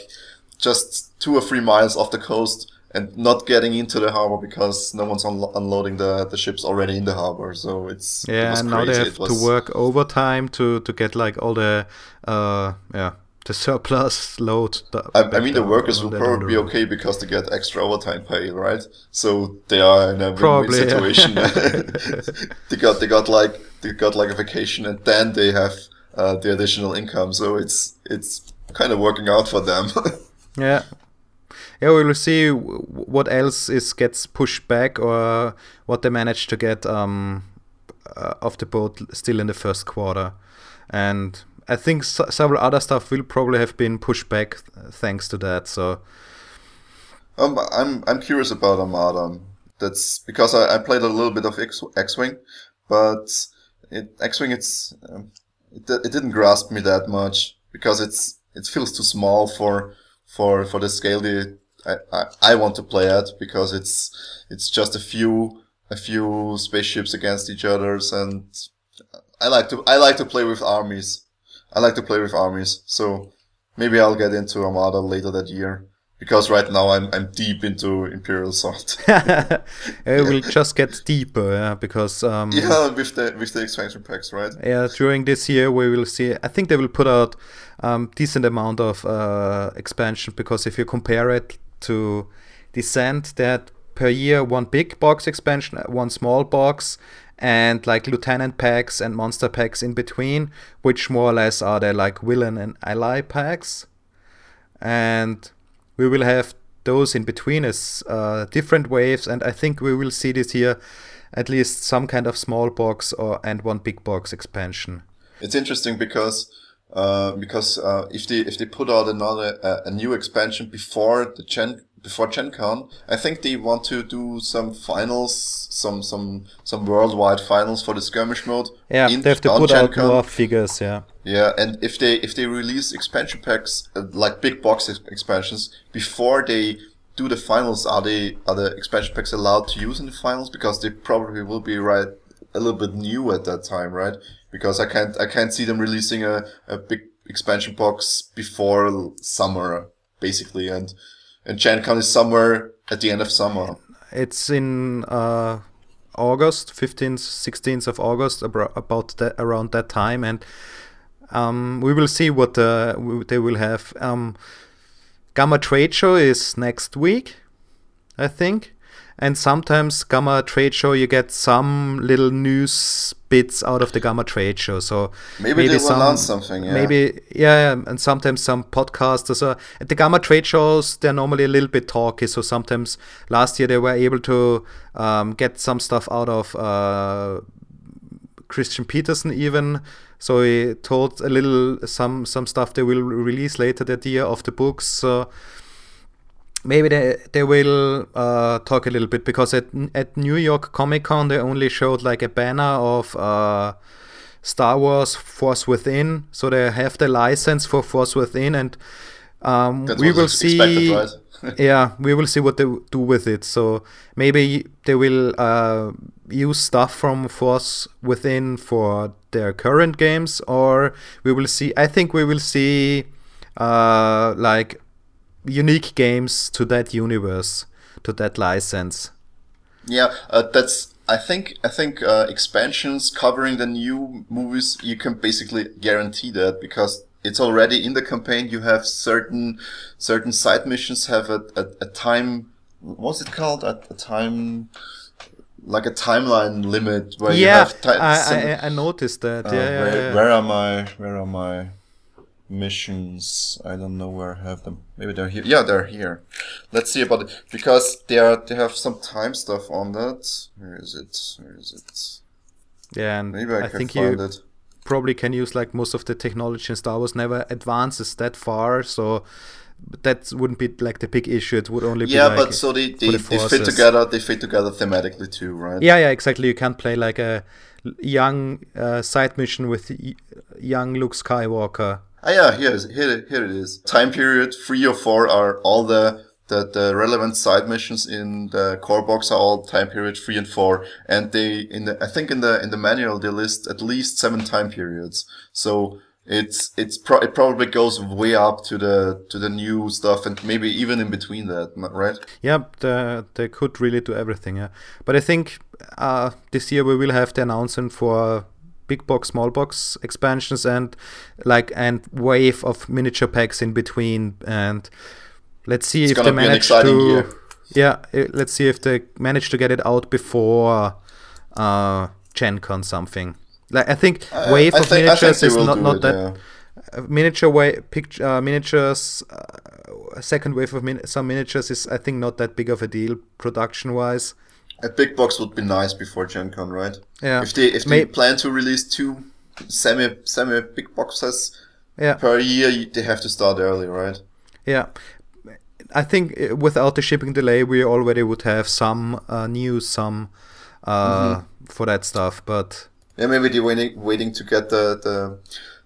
just two or three miles off the coast, and not getting into the harbor because no one's unlo- unloading the the ships already in the harbor. So it's it yeah, and now they have was- to work overtime to to get like all the uh yeah the surplus load. I, I mean, the workers will probably be okay because they get extra overtime pay, right? So they are in a win-win situation. Yeah. they got they got like they got like a vacation, and then they have uh, the additional income. So it's it's kind of working out for them. yeah. Yeah, we will see what else is gets pushed back or what they manage to get um, uh, off the boat still in the first quarter, and I think several other stuff will probably have been pushed back thanks to that. So, um, I'm I'm curious about Armada. That's because I, I played a little bit of X X-wing, but it X-wing it's um, it, it didn't grasp me that much because it's it feels too small for for for the scale that I, I, I want to play at because it's it's just a few a few spaceships against each others and I like to I like to play with armies I like to play with armies, so maybe I'll get into Armada later that year. Because right now I'm I'm deep into Imperial Assault. it will just get deeper, yeah, because um, yeah, with the with the expansion packs, right? Yeah, during this year we will see. I think they will put out um, decent amount of uh, expansion because if you compare it to Descent, that per year one big box expansion, one small box, and like lieutenant packs and monster packs in between, which more or less are the like villain and ally packs. And we will have those in between as uh, different waves, and I think we will see this here at least some kind of small box or and one big box expansion. It's interesting because uh, because uh, if they if they put out another uh, a new expansion before the Gen before Gen Con. I think they want to do some finals, some some some worldwide finals for the skirmish mode. Yeah, in, they have to put Gen out Con. more figures. Yeah. Yeah, and if they if they release expansion packs uh, like big box expansions before they do the finals, are they are the expansion packs allowed to use in the finals? Because they probably will be right a little bit new at that time, right? Because I can't I can't see them releasing a, a big expansion box before summer basically and and Gen Con is somewhere at the end of summer. It's in uh, August, 15th, 16th of August, about that, around that time, and um, we will see what uh, they will have. Um, GAMA Trade Show is next week, I think and sometimes GAMA Trade Show you get some little news bits out of the GAMA Trade Show. So maybe, maybe they will announce something. Yeah. Maybe yeah, and sometimes some podcasters. Uh, at the GAMA Trade shows, they're normally a little bit talky. So sometimes last year they were able to um, get some stuff out of uh, Christian Petersen even. So he told a little some some stuff they will release later that year of the books. So maybe they they will uh, talk a little bit because at at New York Comic Con they only showed like a banner of uh, Star Wars Force Within, so they have the license for Force Within, and um, we will see. Right? yeah, we will see what they do with it. So maybe they will uh, use stuff from Force Within for their current games, or we will see. I think we will see uh, like unique games to that universe, to that license. Yeah, uh, that's. I think I think uh, expansions covering the new movies you can basically guarantee that because it's already in the campaign. You have certain certain side missions have a, a, a time. What's it called? A, a time like a timeline limit where yeah, you have. Ti- I, I, I noticed that. Uh, yeah, where, yeah, yeah. where am I? Where am I? Missions. I don't know where I have them. Maybe they're here. Yeah, they're here. Let's see about it because they are they have some time stuff on that. Where is it? Where is it? Yeah, and maybe I, I think you it. probably can use like most of the technology in Star Wars never advances that far, so that wouldn't be like the big issue. It would only yeah, be like but so they they, the they fit together. They fit together thematically too, right? Yeah, yeah, exactly. You can't play like a young uh, side mission with young Luke Skywalker Ah, yeah, here, here, it is. Time period three or four are all the, the, the relevant side missions in the core box are all time period three and four. And they, in the, I think in the, in the manual, they list at least seven time periods. So it's, it's pro- it probably goes way up to the, to the new stuff and maybe even in between that, right? Yeah, the, they could really do everything. Yeah. But I think, uh, this year we will have the announcement for big box, small box expansions, and like and wave of miniature packs in between. And let's see It's if they manage to. year. Yeah, eh, let's see if they manage to get it out before uh, Gen Con something. Like I think I- wave I of think- miniatures is not not it, that yeah. uh, miniature way picture uh, miniatures uh, second wave of min- some miniatures is i think not that big of a deal production wise A big box would be nice before Gen Con, right? yeah If they if they May- plan to release two semi semi big boxes yeah per year, you- they have to start early, right? yeah i think uh, without the shipping delay we already would have some uh, news some uh, for that stuff but Yeah, maybe they're waiting waiting to get the the,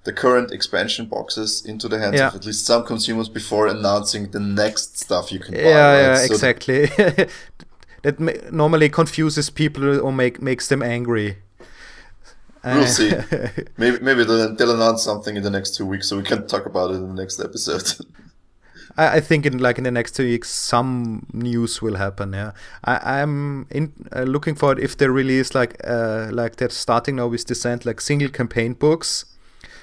the current expansion boxes into the hands Yeah. of at least some consumers before announcing the next stuff you can buy. yeah right? yeah So exactly that ma- normally confuses people or make makes them angry We'll Uh, see. maybe maybe they'll, they'll announce something in the next two weeks, so we can talk about it in the next episode. I, I think in like in the next two weeks some news will happen. Yeah, I, I'm in uh, looking for it if they release like uh like they're starting now with Descent like single campaign books,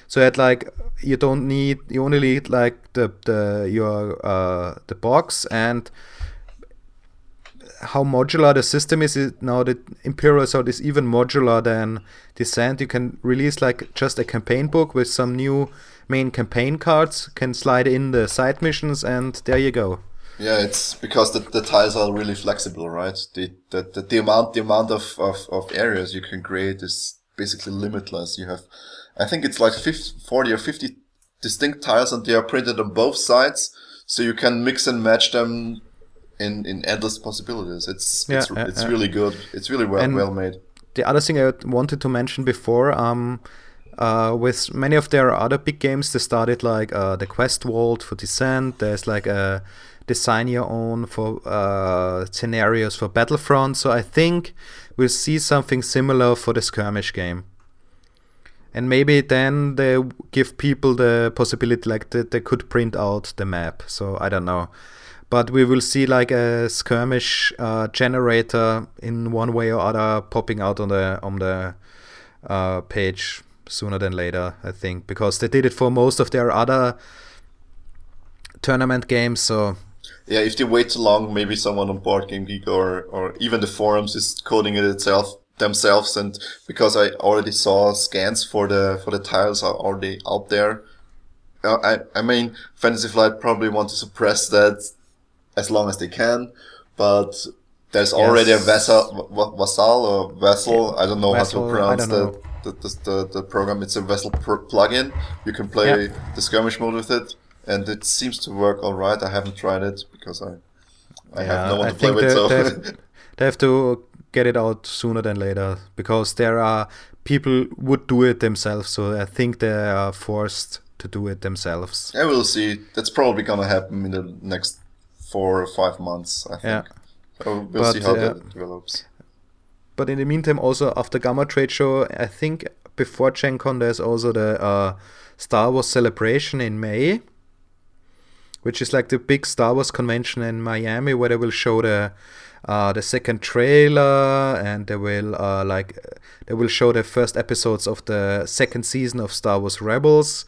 so that like you don't need you only need like the the your uh the box and how modular the system is now that Imperial Assault is even modular than Descent. You can release like just a campaign book with some new main campaign cards, can slide in the side missions, and there you go. yeah, it's because the, the tiles are really flexible, right? The the, the, the amount the amount of, of, of areas you can create is basically limitless. You have, I think it's like 50, 40 or fifty distinct tiles, and they are printed on both sides, so you can mix and match them. In, in endless possibilities, it's it's, Yeah, it's yeah. really good. It's really well And- well made. The other thing I wanted to mention before, um, uh, with many of their other big games, they started like uh, the Quest Vault for Descent. There's like a design your own for uh, scenarios for Battlefront. So I think we'll see something similar for the skirmish game. And maybe then they give people the possibility, like that they could print out the map. So I don't know, but we will see like a skirmish uh, generator in one way or other popping out on the on the uh, page sooner than later. I think because they did it for most of their other tournament games. So Yeah, if they wait too long, maybe someone on Board Game Geek or, or even the forums is coding it itself themselves. And because I already saw scans for the for the tiles are already out there, uh, I I mean Fantasy Flight probably want to suppress that as long as they can, but there's already a Yes. vessel, va- vassal or vessel. I don't know Vassal, how to pronounce the, the, the, the program. It's a vessel pr- plugin. You can play Yeah. the skirmish mode with it, and it seems to work all right. I haven't tried it because I I have no one I to play with. they, So they, they have to get it out sooner than later because there are people would do it themselves. So I think they are forced to do it themselves. yeah, we'll see. That's probably gonna happen in the next four or five months. I think. Yeah. So we'll But, see how uh, that develops. But in the meantime, also after GAMA Trade Show, I think before Gen Con, there's also the uh, Star Wars celebration in May, which is like the big Star Wars convention in Miami, where they will show the uh, the second trailer and they will uh, like they will show the first episodes of the second season of Star Wars Rebels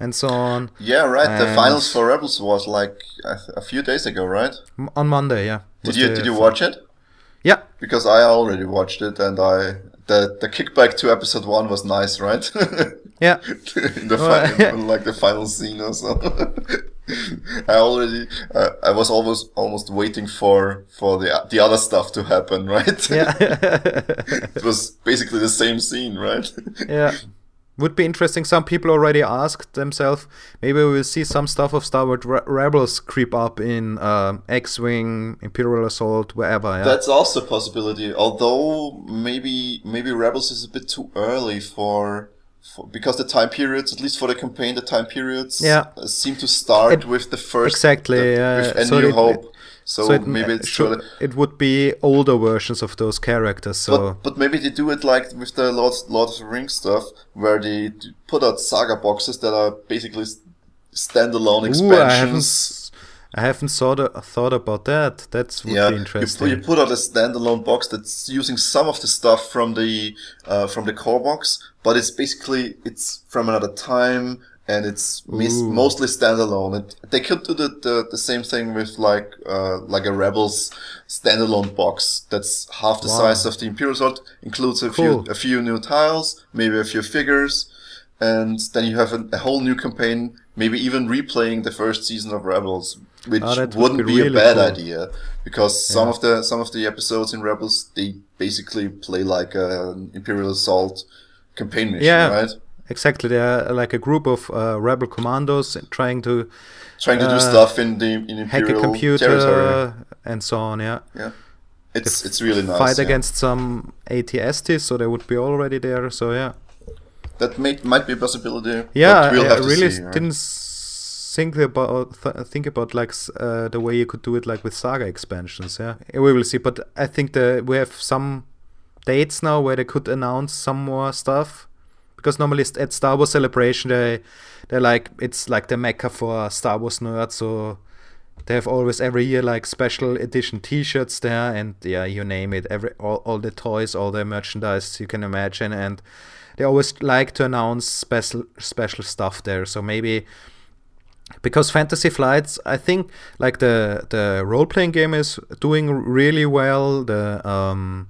and so on Yeah, right. The finals for Rebels was like a, a few days ago, right? M- on Monday. Yeah. Did you did you watch it? Yeah. Because I already watched it, and I the the kickback to episode one was nice, right? Yeah. in the Well, fi- like the final scene or so. I already, uh, I was almost almost waiting for for the the other stuff to happen, right? Yeah. it was basically the same scene, right? yeah. Would be interesting. Some people already asked themselves, maybe we will see some stuff of Star Wars Re- Rebels creep up in um, X-Wing, Imperial Assault, wherever. Yeah. That's also a possibility. Although maybe maybe Rebels is a bit too early for, for because the time periods, at least for the campaign, the time periods Yeah. uh, seem to start It- with the first exactly, the- uh, with A so New it- Hope. So, so it, maybe it's should, it would be older versions of those characters. So But, but maybe they do it like with the Lord, Lord of the Rings stuff, where they put out saga boxes that are basically standalone Ooh, I haven't, expansions. I haven't thought thought about that. That's would yeah, be you, interesting. pu- you put out a standalone box that's using some of the stuff from the uh, from the core box, but it's basically it's from another time and it's mis- mostly standalone. It, they could do the, the, the same thing with like uh, like a Rebels standalone box that's half the Wow. size of the Imperial Assault, includes a Cool. few a few new tiles, maybe a few figures, and then you have a, a whole new campaign, maybe even replaying the first season of Rebels, which Oh, that would wouldn't be be, a bad cool. idea because some of the some of the episodes in Rebels they basically play like an Imperial Assault campaign mission, Yeah. right? Exactly, they're like a group of uh, rebel commandos trying to Trying to do Uh, stuff in the in hack a Imperial computer territory. and so on. Yeah, Yeah, it's it's really nice. fight yeah. against some ATSTs, so they would be already there. So yeah, that may, might be a possibility. yeah, we'll I, I really see, didn't s- think about th- think about like uh, the way you could do it like with saga expansions. Yeah, we will see. But I think the we have some dates now where they could announce some more stuff because normally at Star Wars Celebration they they're like it's like the mecca for Star Wars nerds. So they have always every year like special edition T-shirts there, and yeah, you name it, every all, all the toys, all the merchandise you can imagine, and they always like to announce special special stuff there. So maybe because Fantasy Flights, I think like the the role playing game is doing really well. The um,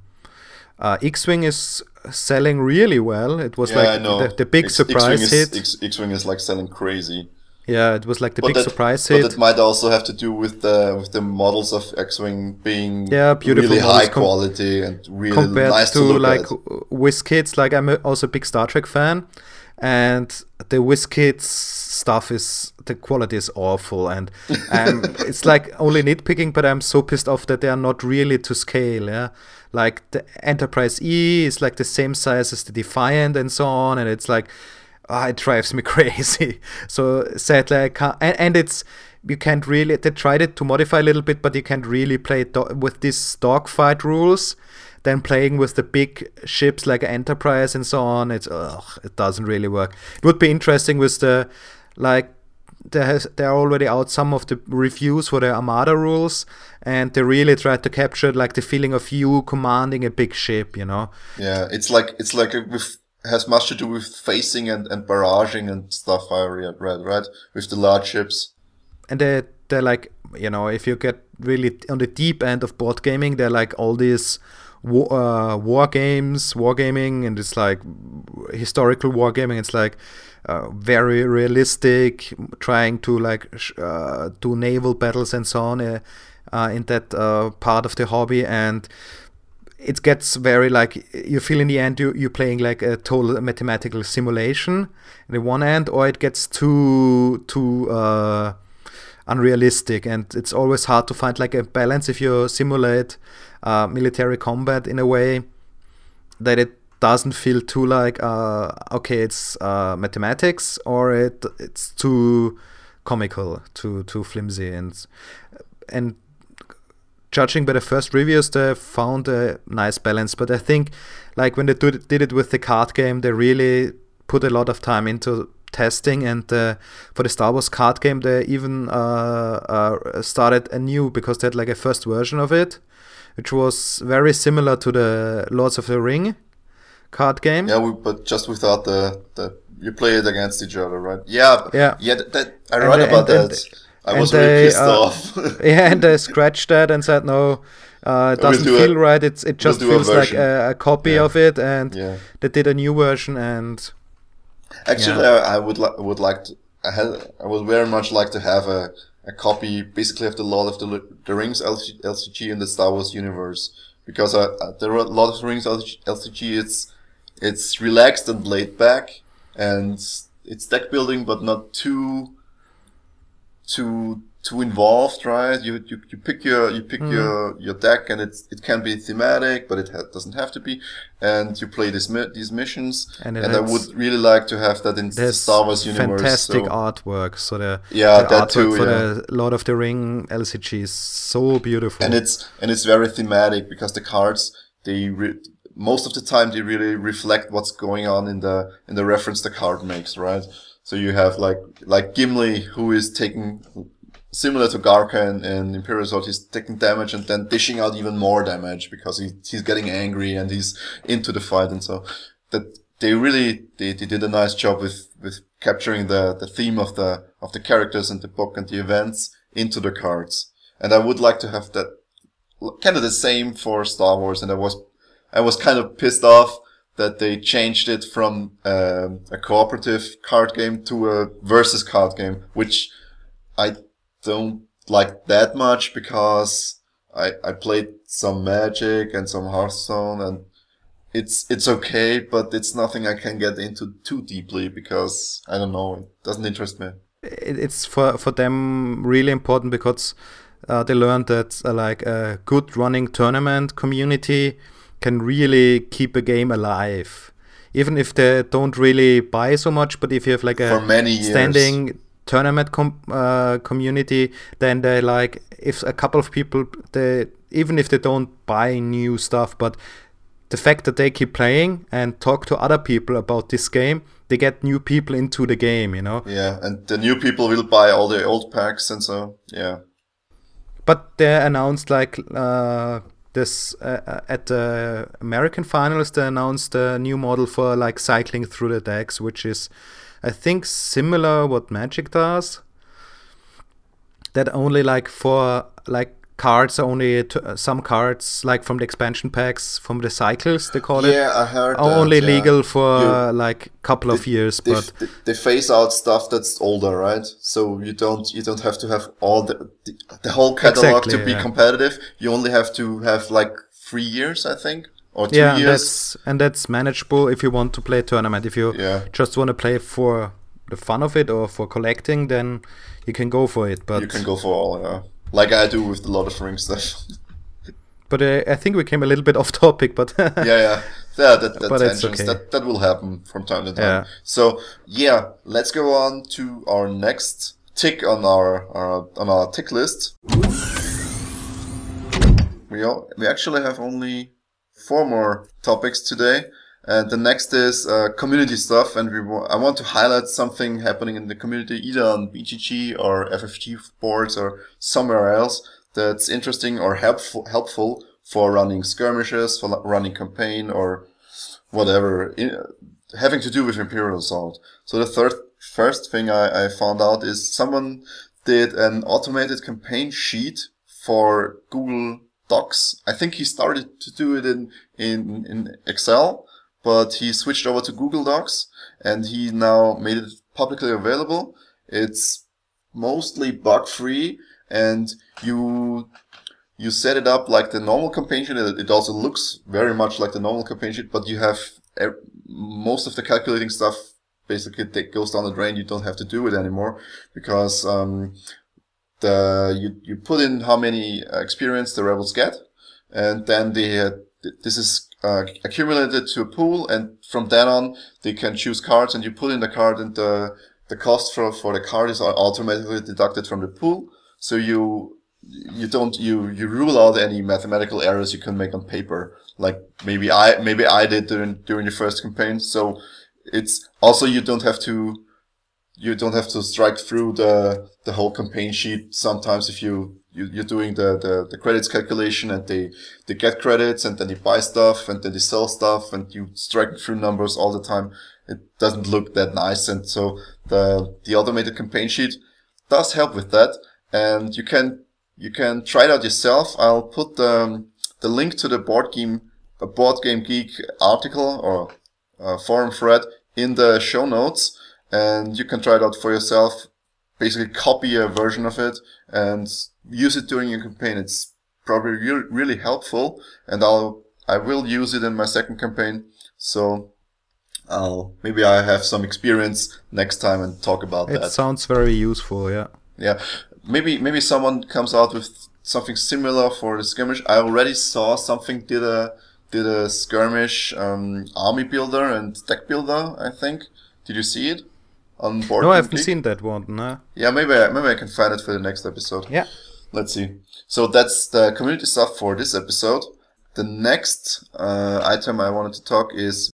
uh, X-wing is selling really well. It was yeah, like the, the big X- surprise X-Wing hit. Is, X, X-wing is like selling crazy. yeah, it was like the but big that, surprise but hit. that might also have to do with the with the models of X-wing being Yeah, beautiful really high com- quality and really compared nice to, to, like at. WizKids. Like I'm also a big Star Trek fan, and the WizKids stuff is the quality is awful, and um, it's like only nitpicking. But I'm so pissed off that they are not really to scale. Yeah, like the Enterprise E is like the same size as the Defiant and so on, and it's like. ah, it drives me crazy. So sadly, I can't. And, and it's you can't really. They tried it to modify a little bit, but you can't really play do- with these dogfight rules. Then playing with the big ships like Enterprise and so on, it's ugh, it doesn't really work. It would be interesting with the like there has there are already out some of the reviews for the Armada rules, and they really tried to capture like the feeling of you commanding a big ship. You know, Yeah, it's like it's like with has much to do with facing and, and barraging and stuff. I read, read right with the large ships. and they they're like you know if you get really on the deep end of board gaming they're like all these war, uh, war games wargaming and it's like historical wargaming it's like uh, very realistic trying to like uh, do naval battles and so on uh, uh, in that part of the hobby. And it gets very like you feel in the end you, you're playing like a total mathematical simulation in the one end or it gets too too uh, unrealistic. And it's always hard to find like a balance if you simulate uh, military combat in a way that it doesn't feel too like uh, okay it's uh, mathematics or it it's too comical too too flimsy and and judging by the first reviews, they found a nice balance. But I think, like when they did, did it with the card game, they really put a lot of time into testing. And uh, for the Star Wars card game, they even uh, uh, started anew because they had like a first version of it, which was very similar to the Lords of the Ring card game. Yeah, we, but just without the the you play it against each other, right? Yeah, Yeah. yeah. That, that I And read they- about and- that. and- I was really they, pissed uh, off. yeah, and they scratched that and said no, uh, it We'll doesn't a- feel right. It's it just do a feels like a, a copy Yeah. of it, and yeah. they did a new version and Actually, I, I would li- would like to. I had. I would very much like to have a, a copy, basically, of the Lord of the, the Rings LCG in the Star Wars universe, because uh, uh, the Ro- Lord of Rings LCG it's it's relaxed and laid back, and it's deck building, but not too too too involved, right? You you, you pick your you pick mm. your your deck, and it's it can be thematic, but it ha- doesn't have to be, and you play this mi- these missions, And and, I would really like to have that in the Star Wars universe. fantastic so- artwork. So the Yeah, the that too, for yeah. the Lord of the Ring LCG is so beautiful. and it's and it's very thematic because the cards they re- most of the time they really reflect what's going on in the in the reference the card makes right so you have like like gimli who is taking similar to Gaarkhan and, in Imperial Assault, he's taking damage and then dishing out even more damage because he, he's getting angry and he's into the fight. And so that they really, they, they did a nice job with, with capturing the, the theme of the, of the characters and the book and the events into the cards. And I would like to have that kind of the same for Star Wars. And I was, I was kind of pissed off that they changed it from um, a cooperative card game to a versus card game, which I don't like that much because I I played some Magic and some Hearthstone and it's it's okay, but it's nothing I can get into too deeply because I don't know, it doesn't interest me. It's for for them really important because uh, they learned that uh, like a good running tournament community can really keep a game alive. Even if they don't really buy so much, but if you have like a standing tournament com- uh, community, then they like if a couple of people they even if they don't buy new stuff, but the fact that they keep playing and talk to other people about this game, they get new people into the game, you know. Yeah, and the new people will buy all the old packs, and so yeah. But they announced like uh, this uh, uh, at the American finals they announced a new model for like cycling through the decks, which is I think similar what Magic does. That only like for like cards only t- uh, some cards like from the expansion packs from the cycles they call yeah, it Yeah, I heard. are only yeah. legal for You- uh, like couple of years, they, but they, they phase out stuff that's older, right? So you don't you don't have to have all the the, the whole catalog Exactly, to be yeah. competitive. You only have to have like three years, I think, or two yeah, and years. that's and that's manageable if you want to play a tournament. If you just want to play for the fun of it or for collecting, then you can go for it. But you can go for all, yeah. Like I do with the Lord of the Rings stuff. but uh, I think we came a little bit off topic. But yeah, yeah, yeah. That that okay. that that will happen from time to time. Yeah. So yeah, let's go on to our next tick on our, our on our tick list. We all, we actually have only four more topics today. And the next is uh, community stuff, and we wa- I want to highlight something happening in the community, either on BGG or FFG boards or somewhere else that's interesting or helpful helpful for running skirmishes, for running campaign, or whatever in, having to do with Imperial Assault. So the third first thing I, I found out is someone did an automated campaign sheet for Google Docs. I think he started to do it in, in, in Excel, but he switched over to Google Docs and he now made it publicly available. It's mostly bug free and you you set it up like the normal campaign sheet. It also looks very much like the normal campaign sheet, but you have most of the calculating stuff basically goes down the drain. You don't have to do it anymore because um, the you, you put in how many uh, experience the rebels get, and then they uh, this is uh, accumulated to a pool, and from then on they can choose cards, and you put in the card, and the the cost for for the card is automatically deducted from the pool. So you you don't you you rule out any mathematical errors you can make on paper like maybe i maybe i did during during the first campaign so it's also you don't have to you don't have to strike through the the whole campaign sheet sometimes if you, you you're doing the, the the credits calculation and they they get credits and then they buy stuff and then they sell stuff and you strike through numbers all the time it doesn't look that nice and so the the automated campaign sheet does help with that and you can you can try it out yourself. I'll put the, the link to the board game, a board game geek article or uh, forum thread in the show notes, and you can try it out for yourself. Basically, copy a version of it and use it during your campaign. It's probably re- really helpful, and I'll I will use it in my second campaign. So I'll maybe I have some experience next time and talk about it that. sounds very useful. Yeah. Yeah, maybe maybe someone comes out with something similar for the skirmish. I already saw something did a did a skirmish um, army builder and deck builder. I think. Did you see it on board? No, I haven't seen that one. No. Yeah, maybe maybe I can find it for the next episode. Yeah. Let's see. So that's the community stuff for this episode. The next uh, item I wanted to talk is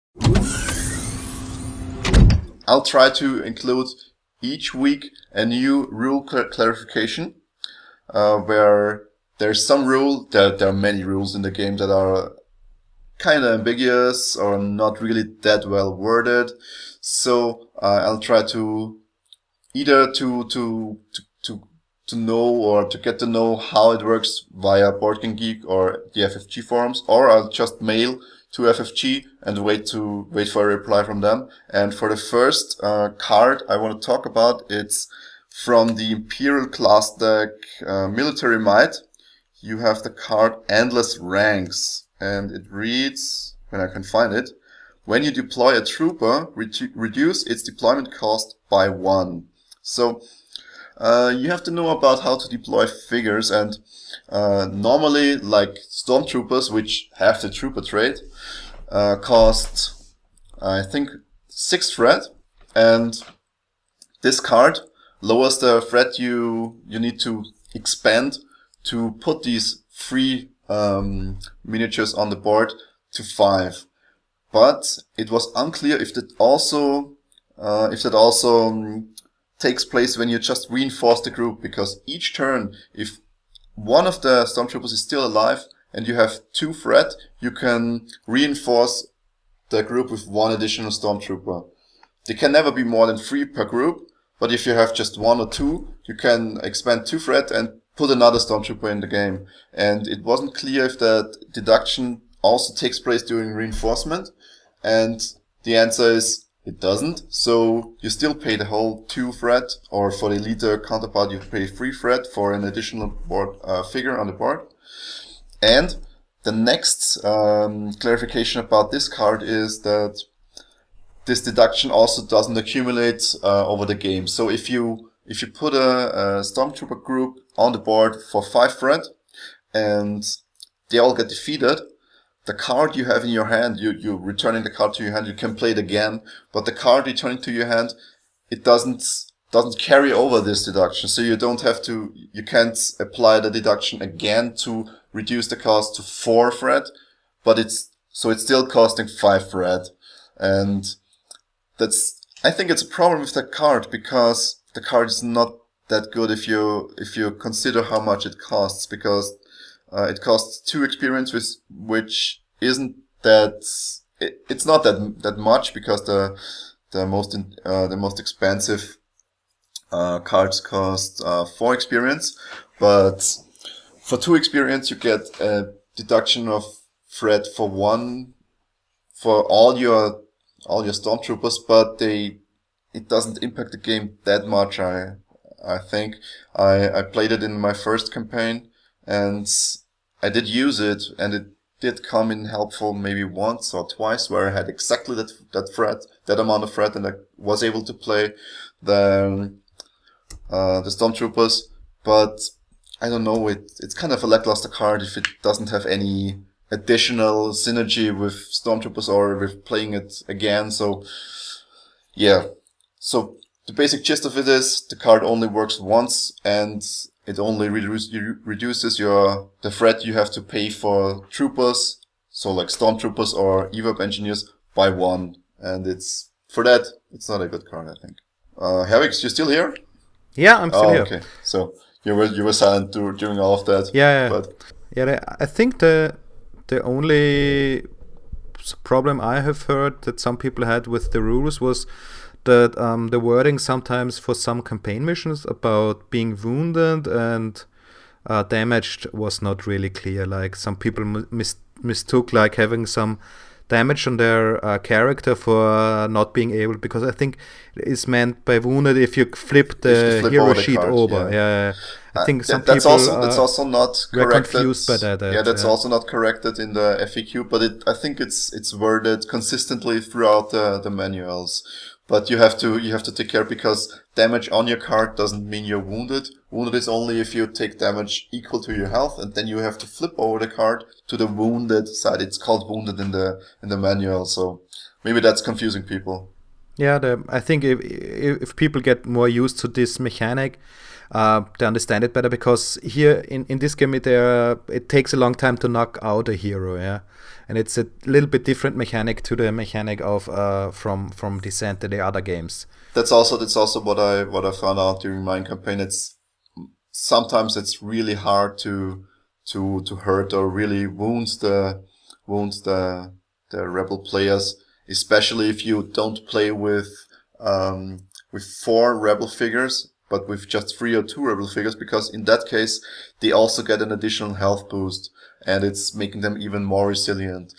I'll try to include each week a new rule cl- clarification uh, where there's some rule. There, there are many rules in the game that are kind of ambiguous or not really that well worded. So uh, I'll try to either to, to to to know or to get to know how it works via Board Geek or the FFG forums, or I'll just mail to FFG and wait to wait for a reply from them. And for the first uh, card I want to talk about, it's from the Imperial class deck uh, Military Might. You have the card Endless Ranks, and it reads, when I can find it, when you deploy a trooper, re- reduce its deployment cost by one. So uh, you have to know about how to deploy figures, and uh, normally, like stormtroopers, which have the trooper trait, uh, cost I think six threat, and this card lowers the threat you you need to expand to put these three um, miniatures on the board to five. But it was unclear if that also uh, if that also um, takes place when you just reinforce the group because each turn, if one of the stormtroopers is still alive and you have two threat, you can reinforce the group with one additional stormtrooper. They can never be more than three per group, but if you have just one or two, you can expand two threat and put another stormtrooper in the game. And it wasn't clear if that deduction also takes place during reinforcement. And the answer is it doesn't. So you still pay the whole two threat, or for the elite counterpart, you pay three threat for an additional board uh, figure on the board. And the next um, clarification about this card is that this deduction also doesn't accumulate uh, over the game. So if you if you put a, a stormtrooper group on the board for five threat and they all get defeated, the card you have in your hand, you, you're returning the card to your hand, you can play it again, but the card returning to your hand, it doesn't, doesn't carry over this deduction. So you don't have to, you can't apply the deduction again to reduce the cost to four threat, but it's, so it's still costing five threat. And that's, I think it's a problem with that card because the card is not that good if you, if you consider how much it costs because uh, it costs two experience, with, which isn't that. It, it's not that that much because the the most in, uh, the most expensive uh, cards cost uh, four experience, but for two experience you get a deduction of threat for one for all your all your stormtroopers, but they it doesn't impact the game that much. I I think I I played it in my first campaign and I did use it, and it did come in helpful maybe once or twice where I had exactly that that threat, that amount of threat, and I was able to play the uh, the stormtroopers. But I don't know, it it's kind of a lackluster card if it doesn't have any additional synergy with stormtroopers or with playing it again. So yeah, so the basic gist of it is the card only works once and it only reduce, reduces your the threat you have to pay for troopers, so like stormtroopers or E-Web engineers by one, and it's for that it's not a good card, I think. Uh, Herwig, you still here? Yeah, I'm still oh, here. Okay, so you were you were silent during all of that. Yeah, yeah. but yeah. I think the the only problem I have heard that some people had with the rules was that um, the wording sometimes for some campaign missions about being wounded and uh, damaged was not really clear. Like some people mis- mistook like having some damage on their uh, character for not being able because I think it's meant by wounded if you flip the flip hero the sheet over. yeah. Yeah, I think Uh, some that's people also that's uh, also not corrected. confused by that, that, yeah, that's yeah. also not corrected in the FAQ, but it I think it's it's worded consistently throughout the, the manuals. But you have to you have to take care because damage on your card doesn't mean you're wounded. Wounded is only if you take damage equal to your health, and then you have to flip over the card to the wounded side. It's called wounded in the in the manual, so maybe that's confusing people. Yeah, the, I think if if people get more used to this mechanic, uh, they understand it better because here in, in this game it uh, it takes a long time to knock out a hero, yeah, and it's a little bit different mechanic to the mechanic of uh, from from Descent and the other games. That's also that's also what I what I found out during my campaign. It's sometimes it's really hard to to to hurt or really wounds the wounds the the rebel players, especially if you don't play with um, with four rebel figures, but with just three or two rebel figures, because in that case they also get an additional health boost, and it's making them even more resilient.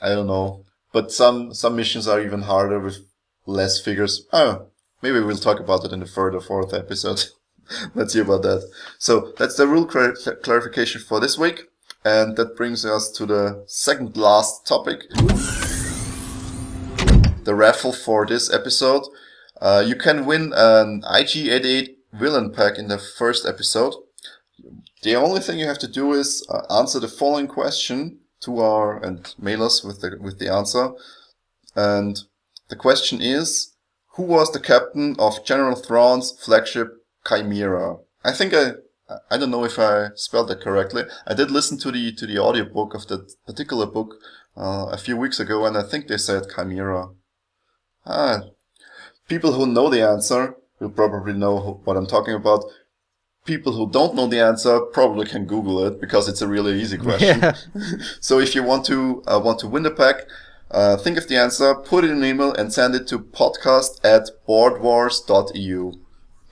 I don't know, but some some missions are even harder with less figures. Oh, maybe we'll talk about it in the third or fourth episode. Let's hear about that. So that's the rule clar- clarification for this week. And that brings us to the second last topic. The raffle for this episode. Uh, you can win an IG88 villain pack in the first episode. The only thing you have to do is uh, answer the following question to our and mail us with the with the answer. And the question is, who was the captain of General Thrawn's flagship Chimera. I think I I don't know if I spelled that correctly. I did listen to the to the audiobook of that particular book uh, a few weeks ago, and I think they said Chimera. Ah, people who know the answer will probably know what I'm talking about. People who don't know the answer probably can Google it because it's a really easy question. Yeah. so if you want to uh, want to win the pack, uh, think of the answer, put it in an email, and send it to podcast at boardwars.eu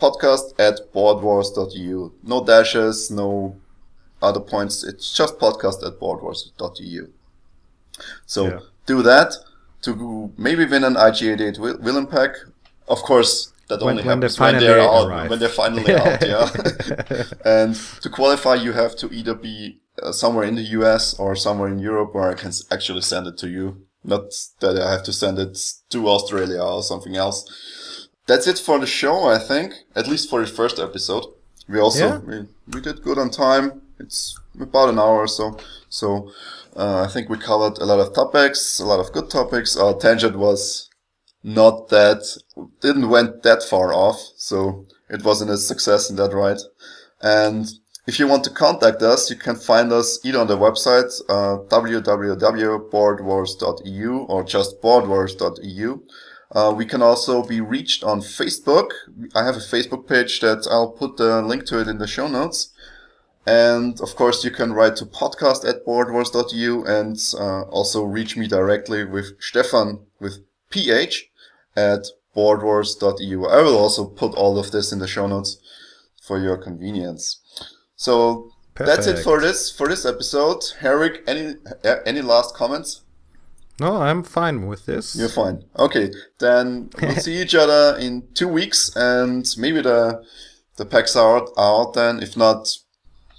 podcast at boardwars.eu. No dashes, no other points. It's just podcast at boardwars.eu. So yeah. do that to maybe win an IG88 villain pack. Of course, that when, only when happens when they're out, arrive. when they're finally out. Yeah. and to qualify, you have to either be uh, somewhere in the US or somewhere in Europe where I can actually send it to you. Not that I have to send it to Australia or something else that's it for the show, I think. At least for the first episode. We also yeah. we, we did good on time. It's about an hour or so. So uh, I think we covered a lot of topics, a lot of good topics. Our tangent was not that didn't went that far off, so it wasn't a success in that right. And if you want to contact us, you can find us either on the website uh, www.boardwars.eu or just boardwars.eu. Uh, we can also be reached on Facebook. I have a Facebook page that I'll put the link to it in the show notes. And of course, you can write to podcast at boardwars.eu and uh, also reach me directly with Stephan with ph at boardwars.eu. I will also put all of this in the show notes for your convenience. So Perfect. that's it for this for this episode. Herwig, any any last comments? No, I'm fine with this. You're fine. Okay, then we'll see each other in two weeks, and maybe the the packs are out, out then. If not,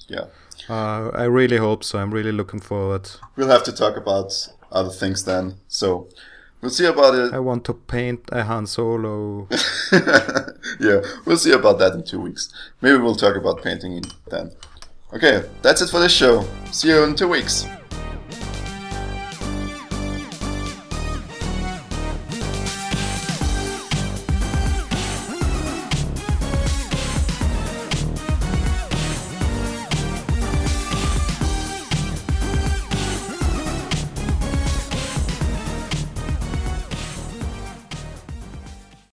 yeah. Uh, I really hope so. I'm really looking forward. We'll have to talk about other things then. So we'll see about it. I want to paint a Han Solo. yeah, we'll see about that in two weeks. Maybe we'll talk about painting then. Okay, that's it for this show. See you in two weeks.